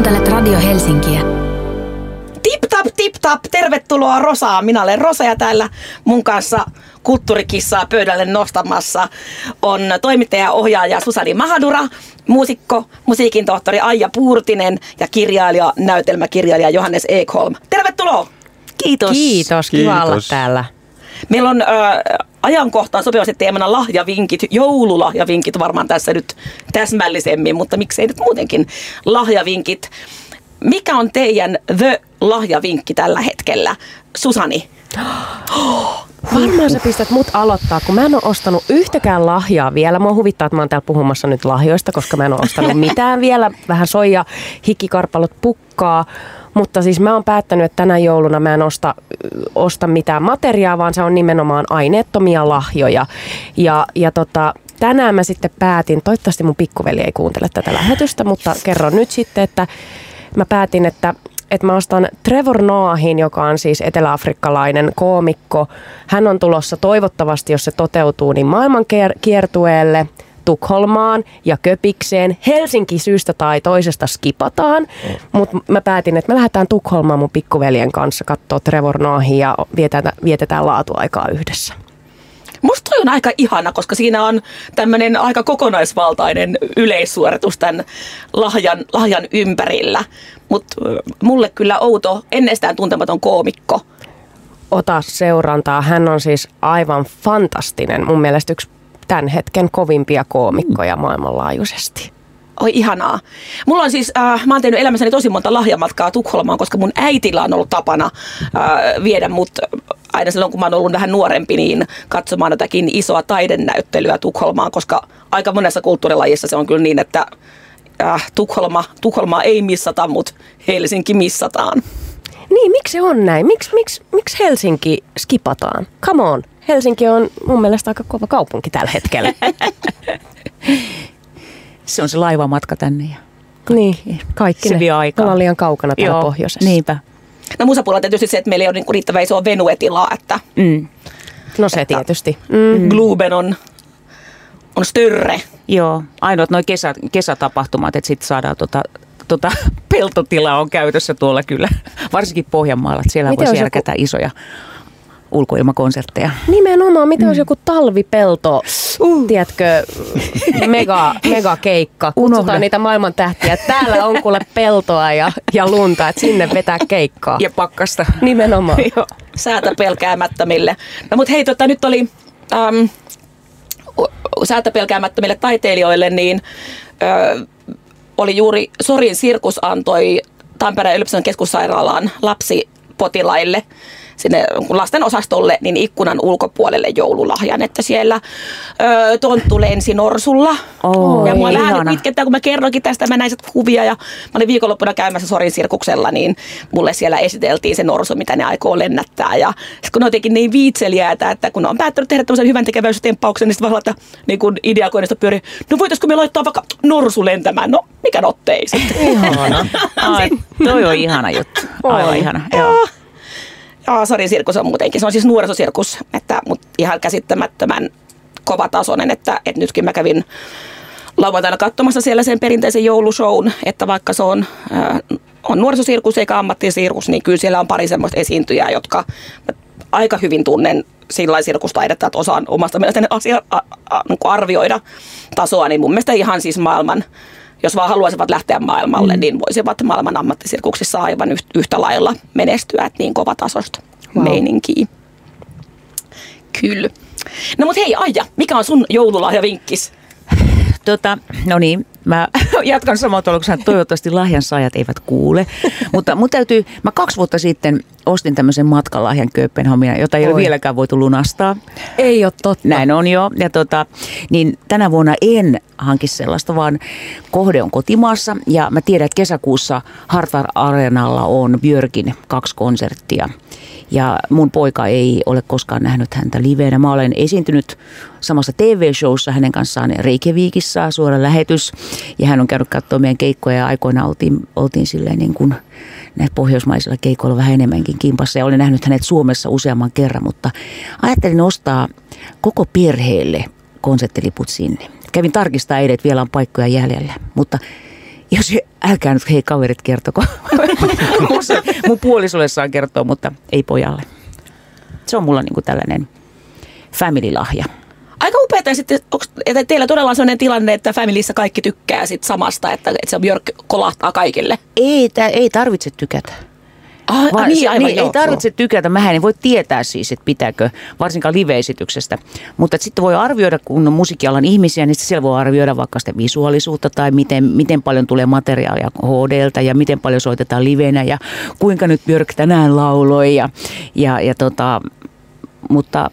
Kuuntelet Radio Helsinkiä. Tip tap, tip tap, tervetuloa Rosaan. Minä olen Rosa ja täällä mun kanssa kulttuurikissaa pöydälle nostamassa on toimittaja ohjaaja Susani Mahadura, muusikko, musiikin tohtori Aija Puurtinen ja kirjailija, näytelmäkirjailija Johannes Ekholm. Tervetuloa! Kiitos. Kiitos, kiva Kiitos. olla täällä. Meillä on ö, ajankohtaan sopivasti teemana lahjavinkit, joululahjavinkit varmaan tässä nyt täsmällisemmin, mutta miksei nyt muutenkin lahjavinkit. Mikä on teidän The-lahjavinkki tällä hetkellä? Susani. Varmaan sä pistät mut aloittaa, kun mä en ole ostanut yhtäkään lahjaa vielä. Mua huvittaa, että mä oon täällä puhumassa nyt lahjoista, koska mä en ole ostanut mitään vielä. Vähän soija, hikikarpalot pukkaa. Mutta siis mä oon päättänyt, että tänä jouluna mä en osta, osta mitään materiaa, vaan se on nimenomaan aineettomia lahjoja. Ja, ja tota, tänään mä sitten päätin, toivottavasti mun pikkuveli ei kuuntele tätä lähetystä, mutta kerron nyt sitten, että mä päätin, että että mä ostan Trevor Noahin, joka on siis eteläafrikkalainen koomikko. Hän on tulossa toivottavasti, jos se toteutuu, niin maailman kier- kiertueelle Tukholmaan ja Köpikseen. Helsinki syystä tai toisesta skipataan, mutta mä päätin, että me lähdetään Tukholmaan mun pikkuveljen kanssa katsoa Trevor Noahin ja vietetään, vietetään laatuaikaa yhdessä. Musta toi on aika ihana, koska siinä on tämmöinen aika kokonaisvaltainen yleissuoritus tämän lahjan, lahjan ympärillä. Mutta mulle kyllä outo, ennestään tuntematon koomikko. Ota seurantaa. Hän on siis aivan fantastinen. Mun mielestä yksi tämän hetken kovimpia koomikkoja maailmanlaajuisesti. Oi ihanaa. Mulla on siis, äh, mä oon tehnyt elämässäni tosi monta lahjamatkaa Tukholmaan, koska mun äitillä on ollut tapana äh, viedä mut aina silloin, kun mä oon ollut vähän nuorempi, niin katsomaan jotakin isoa taidenäyttelyä Tukholmaan, koska aika monessa kulttuurilajissa se on kyllä niin, että äh, Tukholma, Tukholmaa ei missata, mutta Helsinki missataan. Niin, miksi se on näin? Miksi, miksi, miksi Helsinki skipataan? Come on. Helsinki on mun mielestä aika kova kaupunki tällä hetkellä. Se on se laivamatka tänne. Ja niin, kaikki Se ne. vie aikaa. Ollaan liian kaukana täällä Joo, pohjoisessa. Niinpä. No musapuolella tietysti se, että meillä ei ole niinku riittävän isoa venuetilaa, että Mm. No se tietysti. Mm. mm. Globen on, on större. Joo, ainoat noin kesä, kesätapahtumat, että sitten saadaan tota, tota peltotilaa on käytössä tuolla kyllä, varsinkin Pohjanmaalla. että Siellä Miten voisi järkätä isoja ulkoilmakonsertteja. Nimenomaan, mitä olisi joku talvipelto, tiedätkö, mega, mega keikka. Kutsutaan Unohda. niitä maailman tähtiä. Täällä on kuule peltoa ja, ja lunta, että sinne vetää keikkaa. Ja pakkasta. Nimenomaan. Joo. säätä pelkäämättömille. No mutta hei, tota, nyt oli äm, säätä pelkäämättömille taiteilijoille, niin ö, oli juuri Sorin sirkus antoi Tampereen yliopiston keskussairaalaan lapsipotilaille sinne lasten osastolle, niin ikkunan ulkopuolelle joululahjan, että siellä ö, tonttu lensi norsulla. Oi, ja mua vähän ihana. itkettää, kun mä kerroinkin tästä, mä näin kuvia ja mä olin viikonloppuna käymässä Sorin sirkuksella, niin mulle siellä esiteltiin se norsu, mitä ne aikoo lennättää. Ja sit kun ne on jotenkin niin viitseliäitä, että kun ne on päättänyt tehdä tämmöisen hyvän tekeväystempauksen, niin sitten vaan että niin kun ideakoinnista pyörii, no voitaisiko me laittaa vaikka norsu lentämään? No, mikä nottei sitten. Ihana. Ai, toi on ihana juttu. Aivan ihana. Joo. Joo, Sorin sirkus on muutenkin, se on siis nuorisosirkus, että, mutta ihan käsittämättömän kovatasoinen, että, että nytkin mä kävin lauantaina katsomassa siellä sen perinteisen joulushown, että vaikka se on, on nuorisosirkus eikä ammattisirkus, niin kyllä siellä on pari semmoista esiintyjää, jotka aika hyvin tunnen sillä sirkustaidetta, että osaan omasta mielestäni asia, a, a, niin arvioida tasoa, niin mun mielestä ihan siis maailman, jos vaan haluaisivat lähteä maailmalle, mm. niin voisivat maailman ammattisirkuksissa aivan yht- yhtä lailla menestyä, että niin kova tasosta wow. meininkiä. Kyllä. No mut hei Aija, mikä on sun joululahjavinkkis? Tota, no niin, mä jatkan samaa tuolla, toivottavasti lahjansaajat eivät kuule. Mutta mun täytyy, mä kaksi vuotta sitten ostin tämmöisen matkalahjan Kööpenhaminaan, jota ei ole Oi. vieläkään voitu lunastaa. Ei ole totta. Näin on jo. Ja tota, niin tänä vuonna en hanki sellaista, vaan kohde on kotimaassa. Ja mä tiedän, että kesäkuussa Hartwall Arenalla on Björkin kaksi konserttia. Ja mun poika ei ole koskaan nähnyt häntä liveenä. Mä olen esiintynyt samassa TV-showssa hänen kanssaan Reykjavikissa, suora lähetys. Ja hän on käynyt katsomaan meidän keikkoja ja aikoina oltiin, oltiin silleen niin kuin näillä pohjoismaisilla keikoilla vähän enemmänkin kimpassa. Ja olen nähnyt hänet Suomessa useamman kerran, mutta ajattelin ostaa koko perheelle konserttiliput sinne. Kävin tarkistaa eilen, että vielä on paikkoja jäljellä, mutta Jos älkää nyt hei kaverit kertoko. mun puolisolle saa kertoa, mutta ei pojalle. Se on mulla niinku tällainen family-lahja. Aika upeaa sitten, että teillä todella sellainen tilanne, että Familyssä kaikki tykkää sit samasta, että, että se Björk kolahtaa kaikille. Ei, tää, ei tarvitse tykätä. Ah, Vaan, niin, aivan, niin, joo, ei tarvitse joo. tykätä. Mähän en voi tietää siis, että pitääkö, varsinkaan live-esityksestä. Mutta sitten voi arvioida, kun on musiikkialan ihmisiä, niin siellä voi arvioida vaikka sitä visuaalisuutta tai miten, miten paljon tulee materiaalia HDltä ja miten paljon soitetaan livenä ja kuinka nyt Björk tänään lauloi. Ja, ja, ja tota, mutta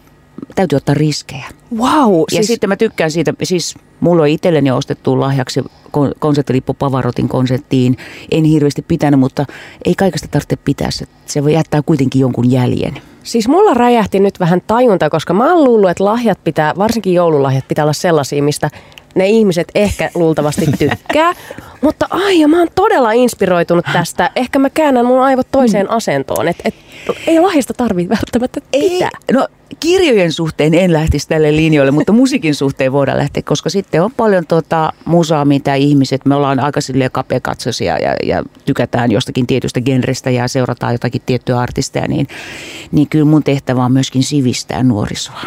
täytyy ottaa riskejä. Wow, Ja siis sitten mä tykkään siitä, siis mulla on itselleni ostettu lahjaksi kon- konserttilippu Pavarotin konserttiin. En hirveästi pitänyt, mutta ei kaikesta tarvitse pitää. Se, se voi jättää kuitenkin jonkun jäljen. Siis mulla räjähti nyt vähän tajunta, koska mä oon luullut, että lahjat pitää, varsinkin joululahjat pitää olla sellaisia, mistä ne ihmiset ehkä luultavasti tykkää. Mutta ai, ja mä oon todella inspiroitunut tästä. Ehkä mä käännän mun aivot toiseen asentoon. Että et, ei lahjasta tarvitse välttämättä pitää. No kirjojen suhteen en lähtisi tälle linjoille, mutta musiikin suhteen voidaan lähteä, koska sitten on paljon tota musaa, mitä ihmiset, me ollaan aika silleen kapeakatsoisia ja, ja tykätään jostakin tietystä genrestä ja seurataan jotakin tiettyä artisteja, niin, niin kyllä mun tehtävä on myöskin sivistää nuorisoa.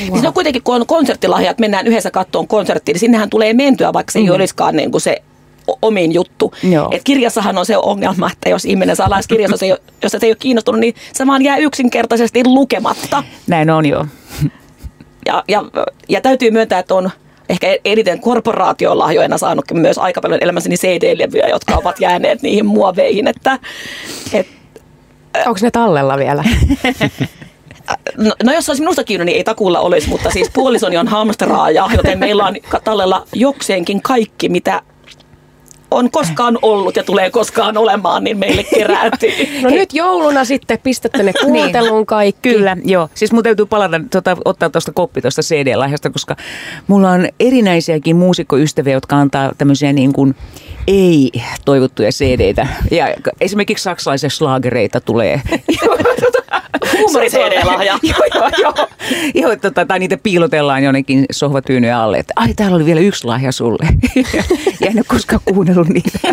Wow. Siis no kuitenkin, kun on konserttilahjat, mennään yhdessä kattoon konserttiin, niin sinnehän tulee mentyä, vaikka se ei olisikaan niin kuin se o- omin juttu. Joo. Et kirjassahan on se ongelma, että jos ihminen saa laas kirjassa, se jos et ei ole kiinnostunut, niin se vaan jää yksinkertaisesti lukematta. Näin on jo. Ja, ja, ja täytyy myöntää, että on ehkä eniten korporaatiolahjoina saanut myös aika paljon elämässäni CD-levyjä, jotka ovat jääneet niihin muoveihin. Että, et, Onko ne tallella vielä? no, no jos se olisi minusta kiinni, niin ei takuulla olisi, mutta siis puolisoni on hamstraaja, joten meillä on tallella jokseenkin kaikki, mitä on koskaan ollut ja tulee koskaan olemaan, niin meille kerääntyy. No nyt jouluna sitten pistätte ne kuunteluun kaikki. Kyllä, joo. Siis mun täytyy palata, tota, ottaa tuosta koppi tuosta CD-lahjasta, koska mulla on erinäisiäkin muusikkoystäviä, jotka antaa tämmöisiä niin kuin ei-toivottuja CD-tä. Ja esimerkiksi saksalaisia slaagereita tulee. Huumori CD-lahja. joo, joo, joo. joo tota, tai niitä piilotellaan jonnekin sohvatyynyjen alle, että ai täällä oli vielä yksi lahja sulle. ja en ole koskaan kuunnellut niitä.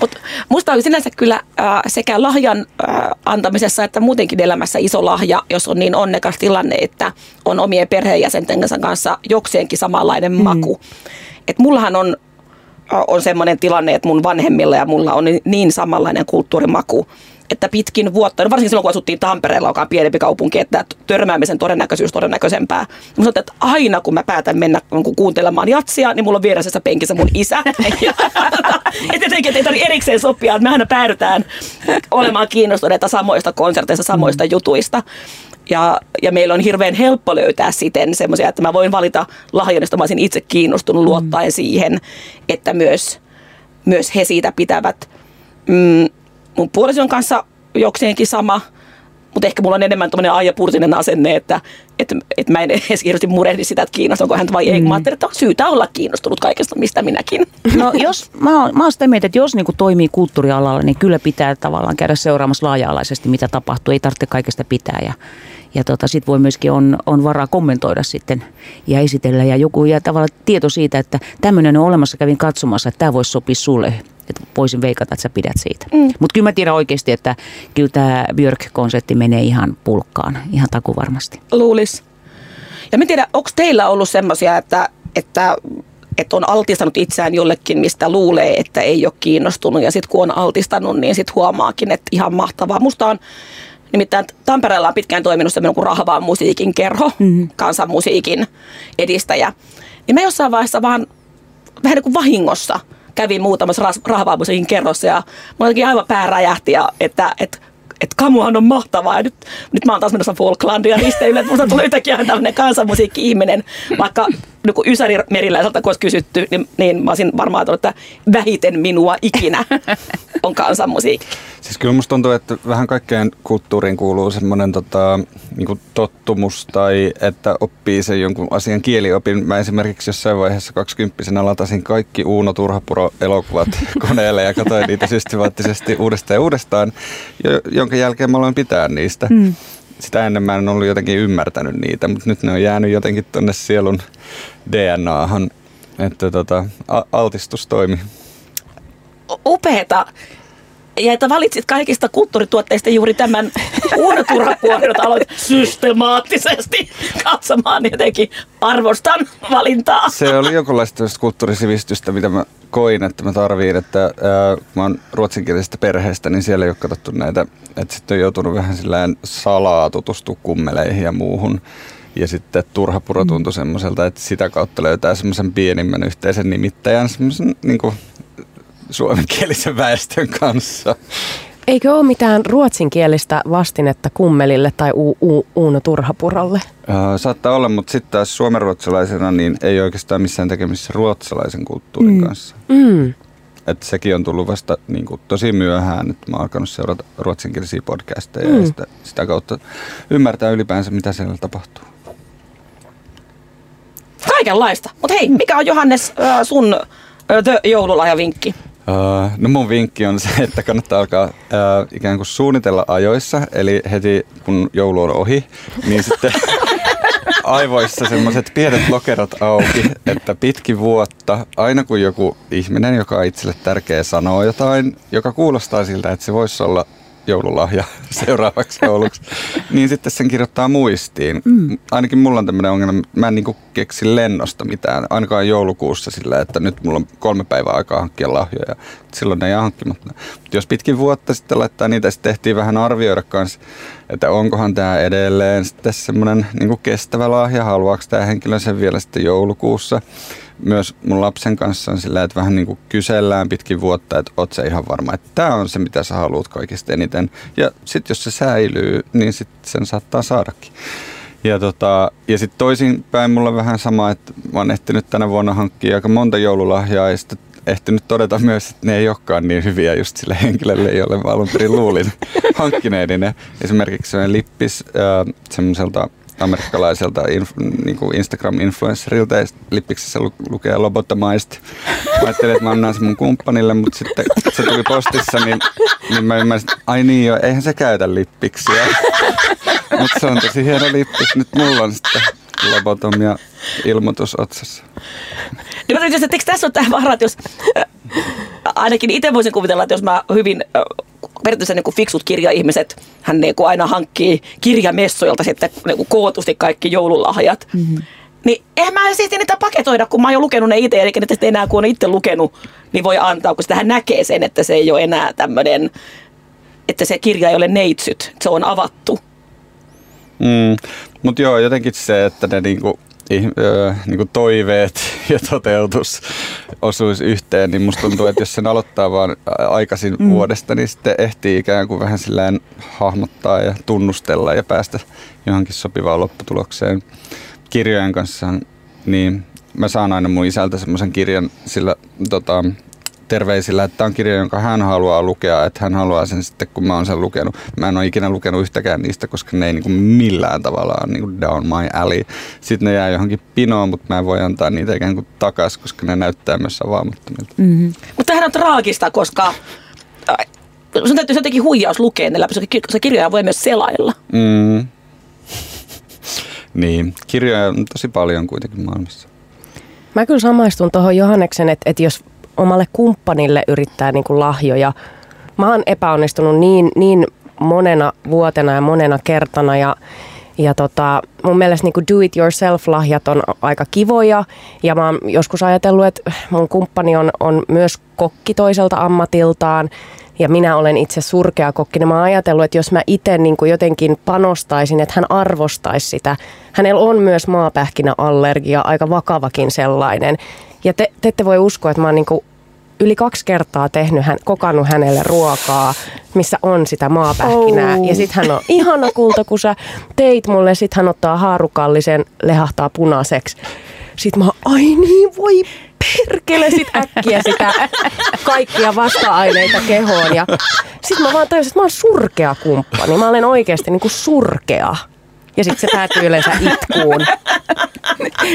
Mutta musta on sinänsä kyllä äh, sekä lahjan äh, antamisessa että muutenkin elämässä iso lahja, jos on niin onnekas tilanne, että on omien perheenjäsenten kanssa jokseenkin samanlainen mm. maku. Et mullahan on, on semmoinen tilanne, että mun vanhemmilla ja mulla on niin samanlainen kulttuurimaku, että pitkin vuotta, no varsinkin silloin kun asuttiin Tampereella, joka on pienempi kaupunki, että törmäämisen todennäköisyys todennäköisempää. Mä sanoin, että aina kun mä päätän mennä kuuntelemaan jatsia, niin mulla on vieressä penkissä mun isä. että jotenkin, että ei tarvitse erikseen sopia, että me aina päädytään olemaan kiinnostuneita samoista konserteista, samoista jutuista. Ja, ja meillä on hirveän helppo löytää siten semmoisia, että mä voin valita lahjan, josta mä olisin itse kiinnostunut mm. luottaen siihen, että myös, myös he siitä pitävät. Mm, mun puolison kanssa jokseenkin sama, mutta ehkä mulla on enemmän tämmöinen Aija Purtinen asenne, että, että, että mä en edes hirveästi murehdi sitä, että kiinnostunko häntä vai ei. Mm. Mä ajattelin, että on syytä olla kiinnostunut kaikesta, mistä minäkin. No jos, mä oon, mä oon sitä mieltä, että jos niinku toimii kulttuurialalla, niin kyllä pitää tavallaan käydä seuraamassa laaja-alaisesti, mitä tapahtuu. Ei tarvitse kaikesta pitää ja, ja tota, sit voi myöskin on, on varaa kommentoida sitten ja esitellä ja joku ja tavallaan tieto siitä, että tämmöinen on olemassa, kävin katsomassa, että tämä voisi sopia sulle. Että voisin veikata, että sä pidät siitä. Mm. Mutta kyllä mä tiedän oikeasti, että kyllä tämä Björk-konsertti menee ihan pulkkaan, ihan takuvarmasti. Luulis. Ja mä tiedän, onko teillä ollut semmoisia, että, että, että on altistanut itseään jollekin, mistä luulee, että ei ole kiinnostunut. Ja sitten kun on altistanut, niin sitten huomaakin, että ihan mahtavaa. Musta on Nimittäin Tampereella on pitkään toiminut semmoinen kuin Rahvaan musiikin kerho, mm-hmm. kansanmusiikin edistäjä. Ja mä jossain vaiheessa vaan vähän niin kuin vahingossa kävin muutamassa Rahvaan musiikin kerrossa ja mulla aivan pää räjähti, ja, että, että että kamuhan on mahtavaa. Ja nyt, nyt mä oon taas menossa Falklandia risteilylle, että musta tuli yhtäkkiä tämmöinen kansanmusiikki-ihminen, vaikka niin kun Ysäri Meriläiseltä kun olisi kysytty, niin, niin mä olisin varmaan ajatellut, että vähiten minua ikinä on kansanmusiikki. Siis kyllä musta tuntuu, että vähän kaikkeen kulttuuriin kuuluu semmoinen tota, niin tottumus tai että oppii sen jonkun asian kieliopin. Mä esimerkiksi jossain vaiheessa 20 latasin kaikki Uuno Turhapuro-elokuvat koneelle ja katsoin niitä systemaattisesti uudestaan ja uudestaan, jonka jälkeen mä aloin pitää niistä. Hmm. Sitä ennen mä en ollut jotenkin ymmärtänyt niitä, mutta nyt ne on jäänyt jotenkin tonne sielun DNAhan. että tota, altistus toimi. Upeeta. Ja että valitsit kaikista kulttuurituotteista juuri tämän uunoturapuolen, jota aloit systemaattisesti katsomaan, jotenkin arvostan valintaa. Se oli jonkinlaista just kulttuurisivistystä, mitä mä koin, että mä tarviin, että ää, kun mä oon ruotsinkielisestä perheestä, niin siellä ei ole katsottu näitä, että sitten on joutunut vähän sillään salaa tutustua kummeleihin ja muuhun. Ja sitten turhapuro tuntui semmoiselta, että sitä kautta löytää semmoisen pienimmän yhteisen nimittäjän semmoisen niin suomenkielisen väestön kanssa. Eikö ole mitään ruotsinkielistä vastinetta kummelille tai u- u- Uuno Turhapurolle? Ää, saattaa olla, mutta sitten taas suomenruotsalaisena niin ei oikeastaan missään tekemisissä ruotsalaisen kulttuurin mm. kanssa. Mm. Että sekin on tullut vasta niin kuin, tosi myöhään, että mä oon alkanut seurata ruotsinkielisiä podcasteja mm. ja sitä, sitä kautta ymmärtää ylipäänsä, mitä siellä tapahtuu. Kaikenlaista. Mutta hei, mikä on Johannes äh, sun äh, joululahjavinkki? Uh, no mun vinkki on se, että kannattaa alkaa uh, ikään kuin suunnitella ajoissa, eli heti kun joulu on ohi, niin sitten aivoissa semmoiset pienet lokerot auki, että pitki vuotta, aina kun joku ihminen, joka on itselle tärkeä, sanoo jotain, joka kuulostaa siltä, että se voisi olla joululahja seuraavaksi jouluksi, niin sitten sen kirjoittaa muistiin. Mm. Ainakin mulla on tämmöinen ongelma, mä en niinku keksi lennosta mitään, ainakaan joulukuussa sillä, että nyt mulla on kolme päivää aikaa hankkia lahjoja. Silloin ne ei hankkimatta. Mutta jos pitkin vuotta sitten laittaa niitä, sitten tehtiin vähän arvioida kanssa, että onkohan tämä edelleen sitten semmoinen niinku kestävä lahja, haluaako tämä henkilö sen vielä sitten joulukuussa myös mun lapsen kanssa on sillä, että vähän niin kuin kysellään pitkin vuotta, että oot se ihan varma, että tämä on se, mitä sä haluat kaikista eniten. Ja sitten jos se säilyy, niin sitten sen saattaa saadakin. Ja, tota, ja sitten toisinpäin mulla on vähän sama, että mä oon ehtinyt tänä vuonna hankkia aika monta joululahjaa ja sitten ehtinyt todeta myös, että ne ei olekaan niin hyviä just sille henkilölle, jolle mä alun perin luulin hankkineeni ne. Esimerkiksi sellainen lippis äh, semmoiselta amerikkalaiselta inf, niin kuin Instagram-influencerilta ja lippiksessä lu, lukee lobotomized. Mä ajattelin, että mä annan sen mun kumppanille, mutta sitten se tuli postissa, niin, niin mä ymmärsin, että ai niin joo, eihän se käytä lippiksiä. mutta se on tosi hieno lippis. Nyt mulla on sitten lobotomia ilmoitus otsassa. Niin mä että tässä on tämä vaara, että jos ainakin itse voisin kuvitella, että jos mä hyvin periaatteessa niin kuin fiksut kirjaihmiset, hän niin kuin aina hankkii kirjamessoilta sitten niin kuin kootusti kaikki joululahjat. Mm-hmm. Niin eihän mä siis niitä paketoida, kun mä oon jo lukenut ne itse, eli niitä enää kun on itse lukenut, niin voi antaa, kun sitä hän näkee sen, että se ei ole enää tämmöinen, että se kirja ei ole neitsyt, se on avattu. Mm, Mutta joo, jotenkin se, että ne niinku niin kuin toiveet ja toteutus osuisi yhteen, niin musta tuntuu, että jos sen aloittaa vaan aikaisin mm. vuodesta, niin sitten ehtii ikään kuin vähän silleen hahmottaa ja tunnustella ja päästä johonkin sopivaan lopputulokseen. Kirjojen kanssa, niin mä saan aina mun isältä semmoisen kirjan sillä tota, terveisillä, että tämä on kirja, jonka hän haluaa lukea, että hän haluaa sen sitten, kun mä oon sen lukenut. Mä en ole ikinä lukenut yhtäkään niistä, koska ne ei niin millään tavalla ole niin down my alley. Sitten ne jää johonkin pinoon, mutta mä en voi antaa niitä ikään kuin takas, koska ne näyttää myös avaamattomilta. Mm-hmm. Mutta tämähän on traagista, koska äh, sun täytyy jotenkin huijaus lukea ne läpi, koska kirjoja voi myös selailla. Mm. niin, kirjoja on tosi paljon kuitenkin maailmassa. Mä kyllä samaistun tuohon Johanneksen, että, että jos omalle kumppanille yrittää niin kuin lahjoja. Mä oon epäonnistunut niin, niin monena vuotena ja monena kertana ja ja tota, mun mielestä niin do-it-yourself-lahjat on aika kivoja. Ja mä oon joskus ajatellut, että mun kumppani on, on myös kokki toiselta ammatiltaan. Ja minä olen itse surkea kokki. Niin mä oon ajatellut, että jos mä itse niin jotenkin panostaisin, että hän arvostaisi sitä. Hänellä on myös maapähkinäallergia, aika vakavakin sellainen. Ja te, te ette voi uskoa, että mä oon niin kuin yli kaksi kertaa tehnyt hän, kokannut hänelle ruokaa, missä on sitä maapähkinää. Oh. Ja sitten hän on ihana kulta, kun sä teit mulle, sitten hän ottaa haarukallisen, lehahtaa punaiseksi. Sitten mä ai niin, voi perkele sit äkkiä sitä kaikkia vasta-aineita kehoon. Ja sitten mä vaan tajusin, että mä oon surkea kumppani. Mä olen oikeasti niinku surkea. Ja sitten se päätyy yleensä itkuun.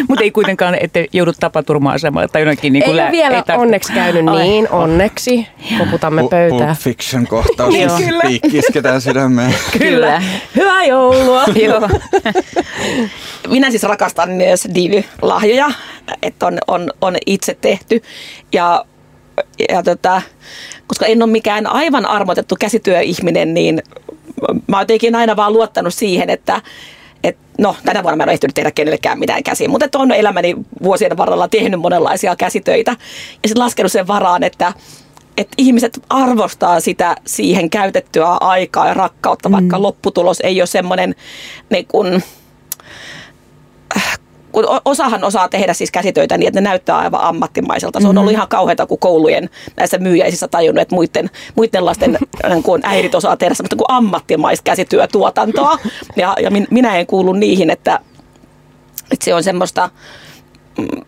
Mutta ei kuitenkaan, että joudut tapaturma-asemalle tai jonnekin. Niin Ei lää- ole vielä tarvitse- onneksi käynyt Ai. niin, onneksi. Koputamme Pu- pöytään. Pulp Fiction kohtaus, Joo. missä piikki isketään sydämeen. Kyllä. Hyvää joulua! Joo. Minä siis rakastan myös Divi-lahjoja, että on, on, on itse tehty. Ja, ja tota, koska en ole mikään aivan armotettu käsityöihminen, niin mä oon jotenkin aina vaan luottanut siihen, että et, no, tänä vuonna mä en ole ehtinyt tehdä kenellekään mitään käsiä, mutta on elämäni vuosien varrella tehnyt monenlaisia käsitöitä. Ja sitten laskenut sen varaan, että että ihmiset arvostaa sitä siihen käytettyä aikaa ja rakkautta, vaikka lopputulos ei ole semmoinen niin kun, kun osahan osaa tehdä siis käsitöitä niin, että ne näyttää aivan ammattimaiselta. Se on ollut ihan kauheata, kun koulujen näissä myyjäisissä tajunnut, että muiden, muiden lasten niin kuin äidit osaa tehdä semmoista kuin ammattimaista käsityötuotantoa. Ja, ja min, minä en kuulu niihin, että, että se on semmoista mm,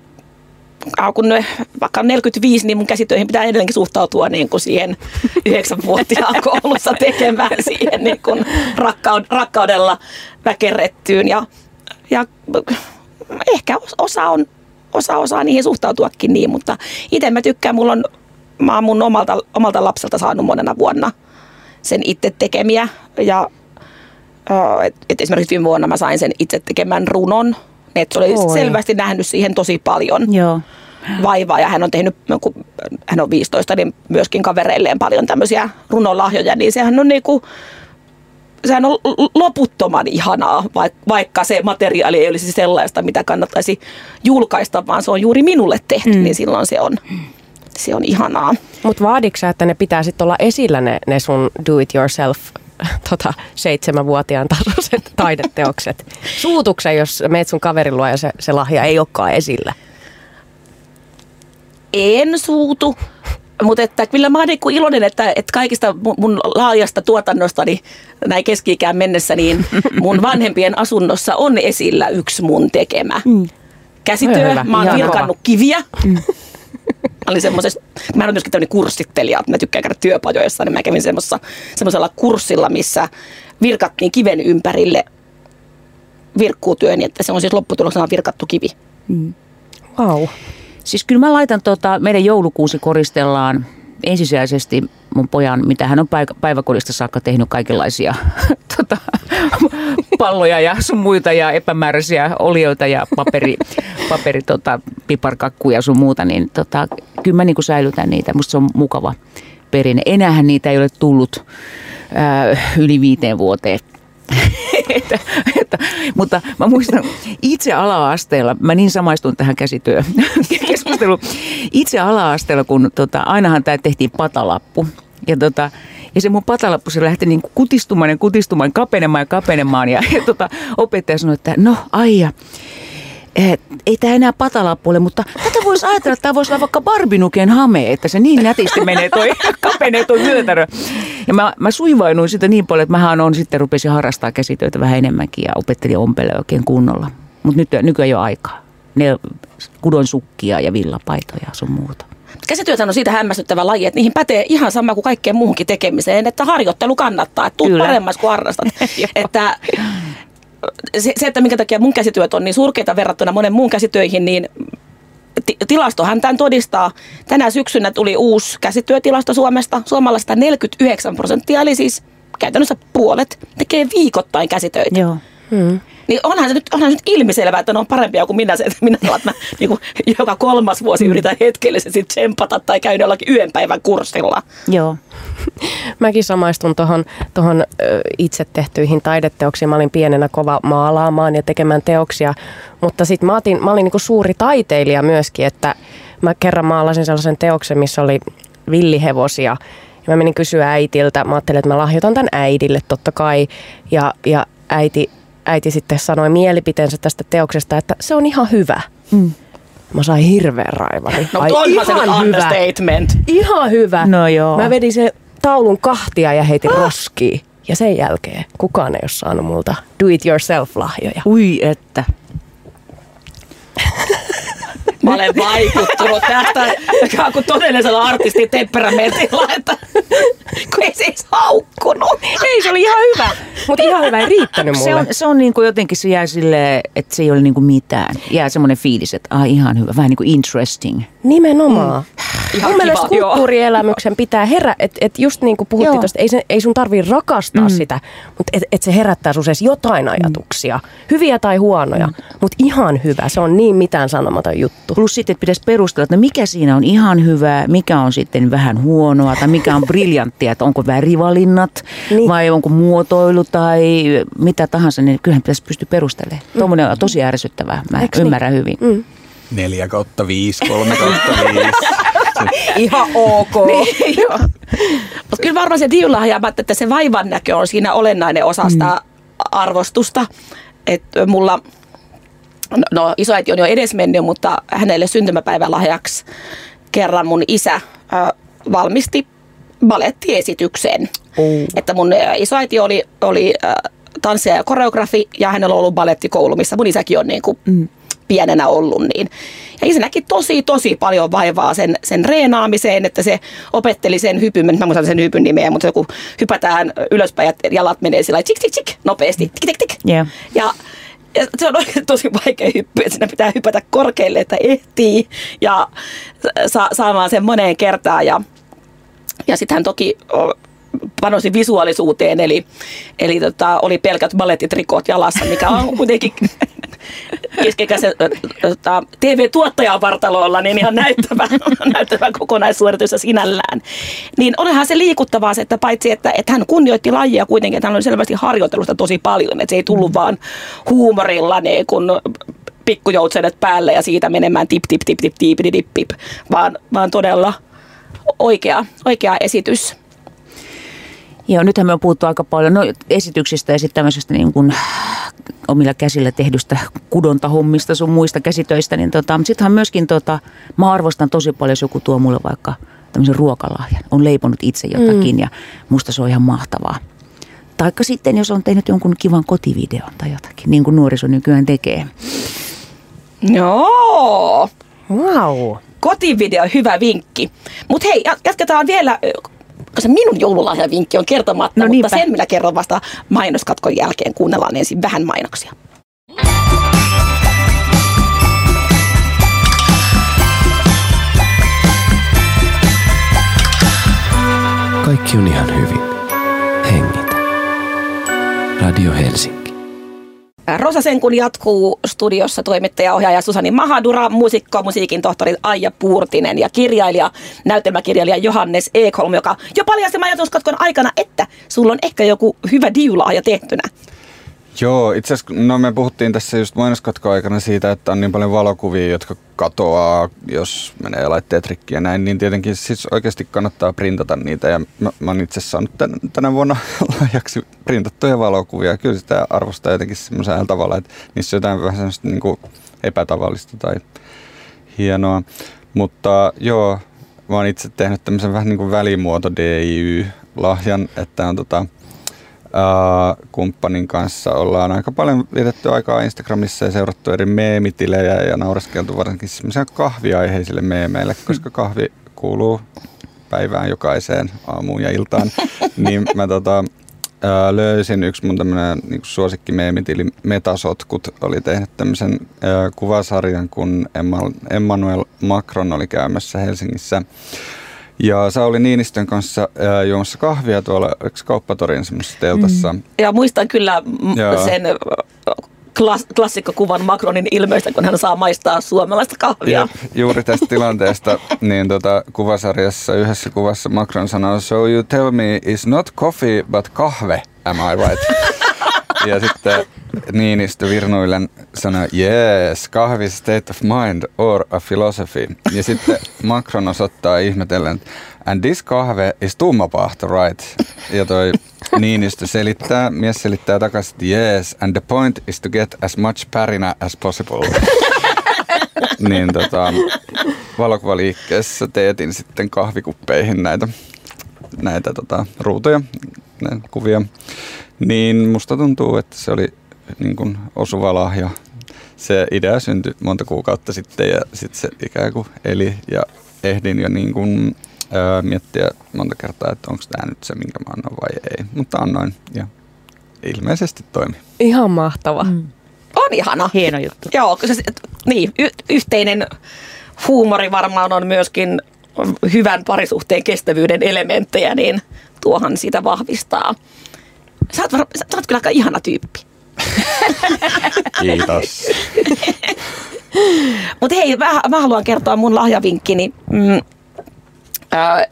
kun ne, vaikka on 45, niin mun käsitöihin pitää edelleenkin suhtautua niin kuin siihen yhdeksänvuotiaan koulussa tekemään siihen niin kuin rakkaud, rakkaudella väkerrettyyn. Ja, ja ehkä os- osa on osa osaa niihin suhtautuakin niin, mutta itse mä tykkään, mulla on, mä oon mun omalta, omalta lapselta saanut monena vuonna sen itse tekemiä ja et, et esimerkiksi viime vuonna mä sain sen itse tekemän runon, että se oli Oi. selvästi nähnyt siihen tosi paljon Joo. vaivaa ja hän on tehnyt, kun hän on 15, niin myöskin kavereilleen paljon tämmöisiä runolahjoja, niin sehän on niinku, sehän on loputtoman ihanaa, vaik- vaikka se materiaali ei olisi sellaista, mitä kannattaisi julkaista, vaan se on juuri minulle tehty, mm. niin silloin se on, se on ihanaa. Mutta vaaditko sä, että ne pitää sitten olla esillä ne, ne sun do-it-yourself tota, seitsemänvuotiaan tasoiset taideteokset? Suutukse, jos meet sun kaverin luo ja se, se lahja ei olekaan esillä? En suutu, mutta että kyllä mä oon niinku iloinen, että, että kaikista mun, laajasta tuotannostani näin keski-ikään mennessä, niin mun vanhempien asunnossa on esillä yksi mun tekemä käsityö. Hyvä, Mä oon virkannut kiviä. Mä olin semmoisessa, mä olen myöskin tämmöinen kurssittelija, että mä tykkään käydä työpajoissa, niin mä kävin semmoisessa, semmoisella kurssilla, missä virkattiin kiven ympärille virkkuutyön, niin että se on siis lopputuloksena virkattu kivi. Wow. Siis kyllä mä laitan tota, meidän joulukuusi koristellaan ensisijaisesti mun pojan, mitä hän on päiv- päiväkodista saakka tehnyt kaikenlaisia tota, palloja ja sun muita ja epämääräisiä olioita ja paperi, paperi tota, piparkakkuja sun muuta, niin tota, kyllä mä niinku säilytän niitä. Musta se on mukava perinne. Enäähän niitä ei ole tullut ää, yli viiteen vuoteen. että, että, mutta mä muistan itse ala-asteella, mä niin samaistun tähän käsityökeskusteluun. Itse ala-asteella, kun tota, ainahan tämä tehtiin patalappu. Ja, tota, ja se mun patalappu se lähti niin kutistumaan ja kutistumaan, kapenemaan ja kapenemaan. Ja, ja tota, opettaja sanoi, että no aija, ei tämä enää patalappu ole, mutta tätä voisi ajatella, että tämä voisi olla vaikka Barbinuken hame, että se niin nätisti menee toi, kapenee toi vyötärö. Ja mä, mä suivainuin sitä niin paljon, että mähän on sitten rupesin harrastaa käsitöitä vähän enemmänkin ja opettelin ompele oikein kunnolla. Mutta nyt nykyään jo aikaa. Ne kudon sukkia ja villapaitoja ja sun muuta. Käsityöthän on siitä hämmästyttävä laji, että niihin pätee ihan sama kuin kaikkeen muuhunkin tekemiseen, että harjoittelu kannattaa, että tuut Kyllä. paremmaksi kuin harrastat. Että se, se, että minkä takia mun käsityöt on niin surkeita verrattuna monen muun käsitöihin, niin ti- tilastohan tämän todistaa. Tänä syksynä tuli uusi käsityötilasto Suomesta. Suomalaista 49 prosenttia, eli siis käytännössä puolet, tekee viikoittain käsitöitä. Joo. Niin onhan se nyt, onhan se nyt ilmiselvää, että ne on parempia kuin minä. Se, että minä että mä niin kuin, joka kolmas vuosi yritän hetkellisesti tsempata tai käydä jollakin yön päivän kurssilla. Joo. Mäkin samaistun tuohon tohon, itse tehtyihin taideteoksiin. Mä olin pienenä kova maalaamaan ja tekemään teoksia, mutta sitten mä, otin- mä olin niinku suuri taiteilija myöskin, että mä kerran maalasin sellaisen teoksen, missä oli villihevosia. Ja mä menin kysyä äitiltä, mä ajattelin, että mä lahjoitan tämän äidille totta kai. Ja, ja äiti, äiti sitten sanoi mielipiteensä tästä teoksesta, että se on ihan hyvä. Mm. Mä sain hirveän raivari. No Ai, onhan se nyt understatement. Ihan hyvä. No joo. Mä vedin sen taulun kahtia ja heitin roskiin. Ja sen jälkeen kukaan ei ole saanut multa do it yourself lahjoja. Ui että. Mä olen vaikuttunut tästä ikään kuin todellisella artistin temperamentilla, että kun ei se haukkunut. Ei, se oli ihan hyvä. Mutta ihan hyvä, ei riittänyt mulle. Se on, se on niin kuin jotenkin se jää silleen, että se ei ole niin kuin mitään. Jää semmoinen fiilis, että ah, ihan hyvä, vähän niin kuin interesting. Nimenomaan. Mm. Ihan Mun mielestä kiva, joo. kulttuurielämyksen pitää herää, että et just niin kuin puhuttiin tuosta, ei, se, ei sun tarvii rakastaa mm. sitä, mutta että et se herättää sun jotain ajatuksia, hyviä tai huonoja, mm. mutta ihan hyvä, se on niin mitään sanomaton juttu. Plus sitten että pitäisi perustella, että no mikä siinä on ihan hyvää, mikä on sitten vähän huonoa tai mikä on briljanttia, että onko värivalinnat Niin. niin. vai onko muotoilu tai mitä tahansa, niin kyllähän pitäisi pystyä perustelemaan. Mm. Tuommoinen on tosi ärsyttävää, mä Eiks niin? ymmärrän hyvin. Mm. 4 kautta 5, 3 kautta 5. Ihan ok. Niin, joo. Mutta kyllä varmaan se diulahja, mä ajattelin, että se vaivan näkö on siinä olennainen osa sitä arvostusta. Että mulla, no, no isoäiti on jo edesmennyt, mutta hänelle syntymäpäivän lahjaksi kerran mun isä ö, valmisti balettiesityksen. Oh. Että mun isoäiti oli, oli ö, tanssija ja koreografi ja hänellä on ollut balettikoulu, missä mun isäkin on niin kuin mm. pienenä ollut. Niin. Ja isä näki tosi, tosi paljon vaivaa sen, sen reenaamiseen, että se opetteli sen hypyn, mä muistan sen hypyn nimeä, mutta kun hypätään ylöspäin ja jalat menee sillä tik, tik, tik, nopeasti, tik, tik, tik. Joo. Ja, ja se on oikein tosi vaikea hyppy, että siinä pitää hypätä korkealle, että ehtii ja sa- saamaan sen moneen kertaan. Ja, ja sitten hän toki o, panosi visuaalisuuteen, eli, eli tota, oli pelkät balettitrikot jalassa, mikä on kuitenkin keskikäisen tota, TV-tuottajan vartalolla niin ihan näyttävä, näyttävä kokonaissuoritus sinällään. Niin onhan se liikuttavaa se, että paitsi että, että hän kunnioitti lajia kuitenkin, että hän oli selvästi harjoitellut sitä tosi paljon, että se ei tullut vaan huumorilla niin kun pikkujoutsenet päälle ja siitä menemään tip tip tip tip tip tip tip, vaan, vaan todella oikea, oikea esitys. Joo, nythän me on puhuttu aika paljon no, esityksistä ja sitten tämmöisestä niin kuin omilla käsillä tehdystä kudontahommista sun muista käsitöistä. Niin tota, mutta sittenhän myöskin, tota, mä arvostan tosi paljon, jos joku tuo mulle vaikka tämmöisen ruokalahjan. On leiponut itse jotakin mm. ja musta se on ihan mahtavaa. Taikka sitten, jos on tehnyt jonkun kivan kotivideon tai jotakin, niin kuin nuoriso nykyään tekee. Joo! Wow. Kotivideo, hyvä vinkki. Mutta hei, ja- jatketaan vielä, koska minun joululahjavinkki on kertomatta, No mutta sen minä kerron vasta mainoskatkon jälkeen. Kuunnellaan ensin vähän mainoksia. Kaikki on ihan hyvin. Hengitä. Radio Helsinki. Rosa Senkun jatkuu studiossa toimittaja, ohjaaja Susani Mahadura, muusikko, musiikin tohtori Aija Puurtinen ja kirjailija, näytelmäkirjailija Johannes Ekholm, joka jo paljasti mainoskatkon aikana, että sulla on ehkä joku hyvä diulahja tehtynä. Joo, itse asiassa no me puhuttiin tässä just mainoskatkoaikana siitä, että on niin paljon valokuvia, jotka katoaa, jos menee laitteet rikki ja näin, niin tietenkin siis oikeasti kannattaa printata niitä. Ja mä, mä oon itse saanut tän, tänä vuonna lahjaksi printattuja valokuvia. Kyllä sitä arvostaa jotenkin semmoisella tavalla, että niissä on jotain vähän semmoista niin kuin epätavallista tai hienoa. Mutta joo, mä oon itse tehnyt tämmöisen vähän niin kuin välimuoto DIY-lahjan, että on tota, kumppanin kanssa ollaan aika paljon vietetty aikaa Instagramissa ja seurattu eri meemitilejä ja naureskeltu varsinkin semmoisia kahviaiheisille meemeille, koska kahvi kuuluu päivään jokaiseen aamuun ja iltaan, niin mä tota, ää, löysin yksi mun tämmönen niin suosikkimeemitili Metasotkut oli tehnyt tämmöisen ää, kuvasarjan, kun Emma- Emmanuel Macron oli käymässä Helsingissä ja Sauli Niinistön kanssa ää, juomassa kahvia tuolla kauppatorin semmoisessa teltassa. Mm. Ja muistan kyllä m- Joo. sen ö, klas- klassikkokuvan Macronin ilmeistä, kun hän saa maistaa suomalaista kahvia. Ja juuri tästä tilanteesta, niin tota, kuvasarjassa yhdessä kuvassa Macron sanoo, so you tell me it's not coffee but kahve, am I right? ja sitten Niinistö virnuillen sanoi, yes, kahvi state of mind or a philosophy. Ja sitten Macron osoittaa ihmetellen, and this kahve is tummapahto, right? Ja toi Niinistö selittää, mies selittää takaisin, yes, and the point is to get as much pärinä as possible niin tota, valokuvaliikkeessä teetin sitten kahvikuppeihin näitä, näitä tota, ruutuja, näitä kuvia. Niin musta tuntuu, että se oli niin kuin osuva lahja. Se idea syntyi monta kuukautta sitten ja sitten se ikään kuin eli ja ehdin jo niin kuin, öö, miettiä monta kertaa, että onko tämä nyt se, minkä mä annan vai ei. Mutta annoin ja ilmeisesti toimi. Ihan mahtava. Mm. On ihana. Hieno juttu. Joo, se, niin, y- yhteinen huumori varmaan on myöskin hyvän parisuhteen kestävyyden elementtejä, niin tuohan sitä vahvistaa. Sä oot, var- sä oot kyllä aika ihana tyyppi. Kiitos. Mutta hei, mä, mä haluan kertoa mun lahjavinkkini. Mm, ää,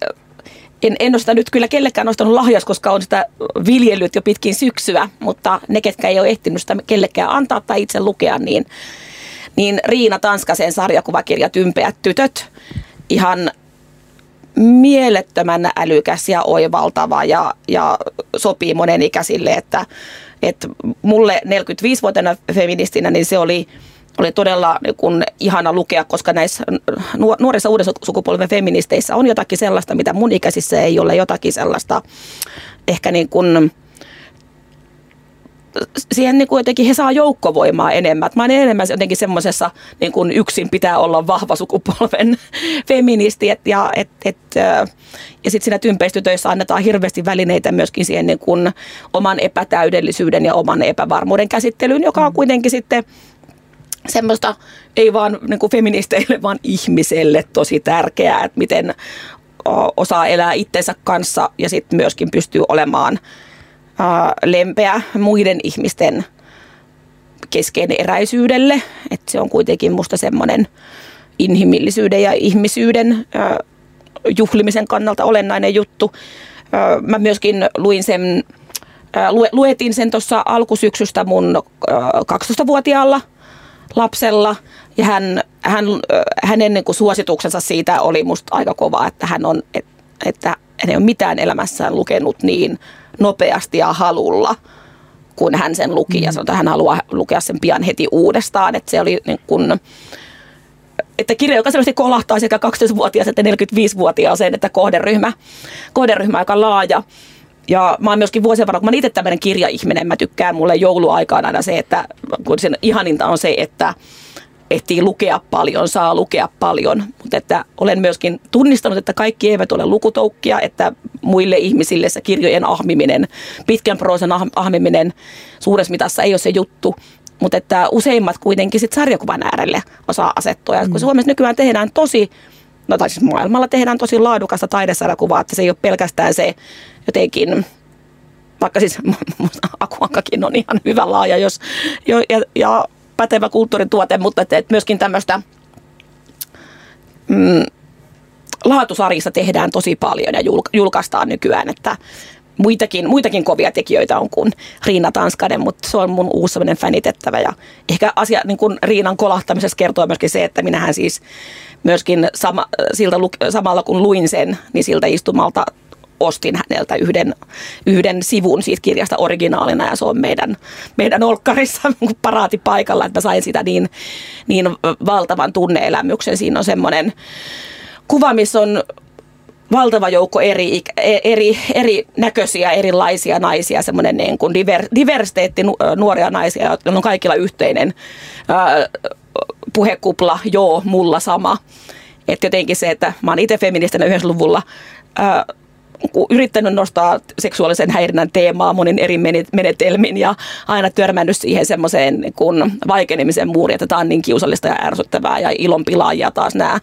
en, en ole sitä nyt kyllä kellekään nostanut lahjas, koska on sitä viljellyt jo pitkin syksyä, mutta ne, ketkä ei ole ehtinyt sitä kellekään antaa tai itse lukea, niin, niin Riina Tanskasen sarjakuvakirja Tympeät tytöt. Ihan mielettömän älykäs ja oivaltava ja, ja sopii monenikäisille, että, että mulle 45-vuotiaana feministinä niin se oli, oli todella niin kun, ihana lukea, koska näissä nuorissa uuden sukupolven feministeissä on jotakin sellaista, mitä mun ikäisissä ei ole, jotakin sellaista ehkä niin kuin, siihen niin kuin jotenkin he saa joukkovoimaa enemmän. Mä olen enemmän jotenkin semmoisessa niin kuin yksin pitää olla vahva sukupolven feministi. Et, ja et, et, ja sitten siinä tympeistytöissä annetaan hirveästi välineitä myöskin siihen niin kuin oman epätäydellisyyden ja oman epävarmuuden käsittelyyn, joka on mm. kuitenkin sitten semmoista ei vaan niin kuin feministeille, vaan ihmiselle tosi tärkeää, että miten osaa elää itsensä kanssa ja sitten myöskin pystyy olemaan – lempeä muiden ihmisten keskeneräisyydelle. Että se on kuitenkin musta semmoinen inhimillisyyden ja ihmisyyden juhlimisen kannalta olennainen juttu. Mä myöskin luin sen, luetin sen tuossa alkusyksystä mun 12-vuotiaalla lapsella ja hän, hän, hänen niin kuin suosituksensa siitä oli musta aika kova, että hän on, että hän ei ole mitään elämässään lukenut niin nopeasti ja halulla, kun hän sen luki. Mm. Ja sanoi, että hän haluaa lukea sen pian heti uudestaan. Että se oli niin kun, että kirja, joka selvästi kolahtaa sekä 12-vuotias että 45-vuotiaaseen, että kohderyhmä, kohderyhmä aika laaja. Ja mä oon myöskin vuosien varrella, kun mä itse tämmöinen kirjaihminen, mä tykkään mulle jouluaikaan aina se, että kun sen ihaninta on se, että ehtii lukea paljon, saa lukea paljon, mutta että olen myöskin tunnistanut, että kaikki eivät ole lukutoukkia, että muille ihmisille se kirjojen ahmiminen, pitkän proosan ah-, ahmiminen suuressa mitassa ei ole se juttu, mutta että useimmat kuitenkin sit sarjakuvan äärelle osaa asettua. Ja kun mm. Suomessa nykyään tehdään tosi, no tai siis maailmalla tehdään tosi laadukasta taidesarjakuvaa, että se ei ole pelkästään se jotenkin vaikka siis Akuankakin on ihan hyvä laaja, jos, jo, ja, ja pätevä kulttuurituote, mutta että, myöskin tämmöistä mm, laatusarjissa tehdään tosi paljon ja julkaistaan nykyään, että muitakin, muitakin kovia tekijöitä on kuin Riina Tanskanen, mutta se on mun uusi sellainen fänitettävä. Ja ehkä asia niin kuin Riinan kolahtamisessa kertoo myöskin se, että minähän siis myöskin sama, siltä, samalla kun luin sen, niin siltä istumalta ostin häneltä yhden, yhden sivun siitä kirjasta originaalina ja se on meidän, meidän olkkarissa paraatipaikalla, että sain sitä niin, niin valtavan tunneelämyksen. Siinä on semmoinen kuva, missä on valtava joukko eri, eri, eri näköisiä, erilaisia naisia, semmoinen niin kuin diver, diversiteetti nuoria naisia, joilla on kaikilla yhteinen ää, puhekupla, joo, mulla sama. Että jotenkin se, että mä oon itse feministinä 90-luvulla ää, yrittänyt nostaa seksuaalisen häirinnän teemaa monin eri menetelmin ja aina törmännyt siihen semmoiseen niin kun vaikenemisen muuriin, että tämä on niin kiusallista ja ärsyttävää ja ilonpilaajia taas nämä,